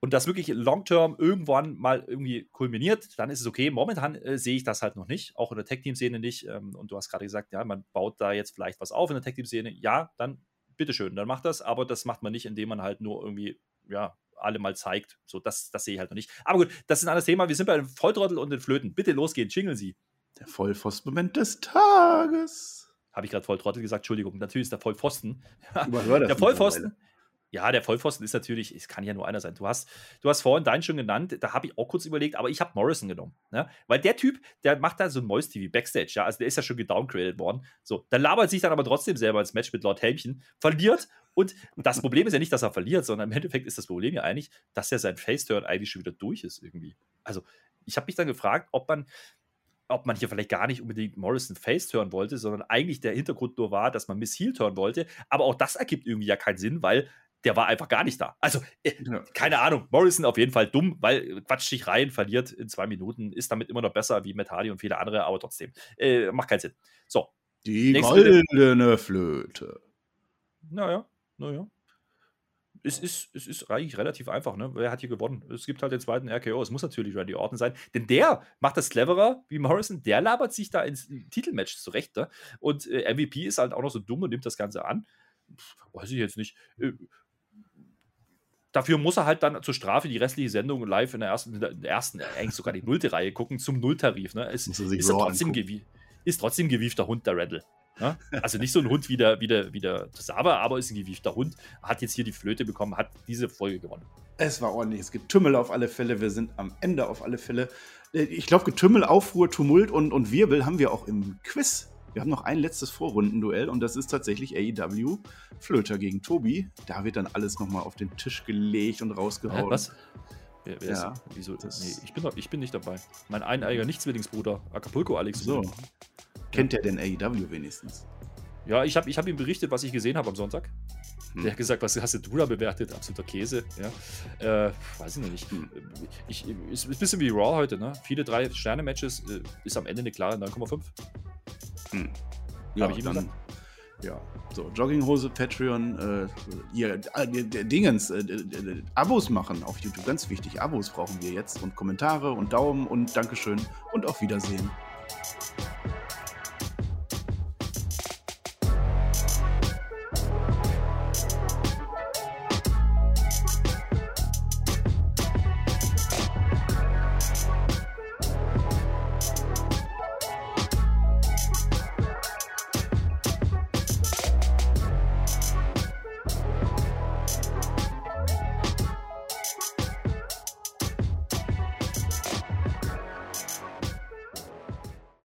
und das wirklich long-term irgendwann mal irgendwie kulminiert, dann ist es okay. Momentan äh, sehe ich das halt noch nicht, auch in der Tech-Team-Szene nicht. Ähm, und du hast gerade gesagt, ja, man baut da jetzt vielleicht was auf in der Tech-Team-Szene. Ja, dann bitteschön, dann macht das, aber das macht man nicht, indem man halt nur irgendwie, ja, alle mal zeigt. So, das, das sehe ich halt noch nicht. Aber gut, das ist ein anderes Thema. Wir sind bei dem Volltrottel und den Flöten. Bitte losgehen, jingeln Sie. Der Vollpfosten-Moment des Tages. Habe ich gerade Volltrottel gesagt? Entschuldigung, natürlich ist der Vollpfosten. der Vollpfosten. Ja, der Vollpfosten ist natürlich, es kann ja nur einer sein. Du hast, du hast vorhin deinen schon genannt, da habe ich auch kurz überlegt, aber ich habe Morrison genommen. Ne? Weil der Typ, der macht da so ein Mäus-TV Backstage, ja, also der ist ja schon gedowngradet worden. So, dann labert sich dann aber trotzdem selber ins Match mit Lord Helmchen, verliert und das Problem ist ja nicht, dass er verliert, sondern im Endeffekt ist das Problem ja eigentlich, dass ja sein Face-Turn eigentlich schon wieder durch ist irgendwie. Also, ich habe mich dann gefragt, ob man, ob man hier vielleicht gar nicht unbedingt Morrison Face turn wollte, sondern eigentlich der Hintergrund nur war, dass man Miss Heel turn wollte. Aber auch das ergibt irgendwie ja keinen Sinn, weil der war einfach gar nicht da. Also, äh, ja. keine Ahnung, Morrison auf jeden Fall dumm, weil quatscht sich rein, verliert in zwei Minuten, ist damit immer noch besser wie Matt Hardy und viele andere, aber trotzdem, äh, macht keinen Sinn. So. Die goldene Flöte. Naja, naja. Es ist, es ist eigentlich relativ einfach, ne? Wer hat hier gewonnen? Es gibt halt den zweiten RKO. Es muss natürlich Randy Orton sein. Denn der macht das cleverer wie Morrison. Der labert sich da ins Titelmatch zurecht. Ne? Und äh, MVP ist halt auch noch so dumm und nimmt das Ganze an. Weiß ich jetzt nicht. Dafür muss er halt dann zur Strafe die restliche Sendung live in der ersten, in der ersten eigentlich sogar die nullte Reihe gucken, zum Nulltarif. Ne? Es, ist, ist, trotzdem ist trotzdem gewiefter Hund, der Randall. Ne? Also nicht so ein Hund wie der, wie der, wie der Tosava, aber ist ein gewiefter Hund. Hat jetzt hier die Flöte bekommen, hat diese Folge gewonnen. Es war ordentlich. Es gibt Tümmel auf alle Fälle. Wir sind am Ende auf alle Fälle. Äh, ich glaube, Getümmel, Aufruhr, Tumult und, und Wirbel haben wir auch im Quiz wir haben noch ein letztes Vorrundenduell und das ist tatsächlich AEW Flöter gegen Tobi. Da wird dann alles nochmal auf den Tisch gelegt und rausgehauen. Äh, was? Wer, wer ja, ist, wieso? Nee, ich bin, ich bin nicht dabei. Mein eineiger Nicht-Zwillingsbruder, Acapulco Alex. So. Kennt der denn AEW wenigstens? Ja, ich habe ich hab ihm berichtet, was ich gesehen habe am Sonntag. Hm. Der hat gesagt, was hast du da bewertet? Absoluter Käse. Ja. Äh, weiß ich noch nicht. Hm. Ich, ist ein bisschen wie Raw heute, ne? Viele Drei-Sterne-Matches, äh, ist am Ende eine klare 9,5. Hm. Ja, Hab ich dann, ja, so, Jogginghose, Patreon, äh, hier, äh, Dingens, äh, Abos machen auf YouTube, ganz wichtig. Abos brauchen wir jetzt und Kommentare und Daumen und Dankeschön und auf Wiedersehen.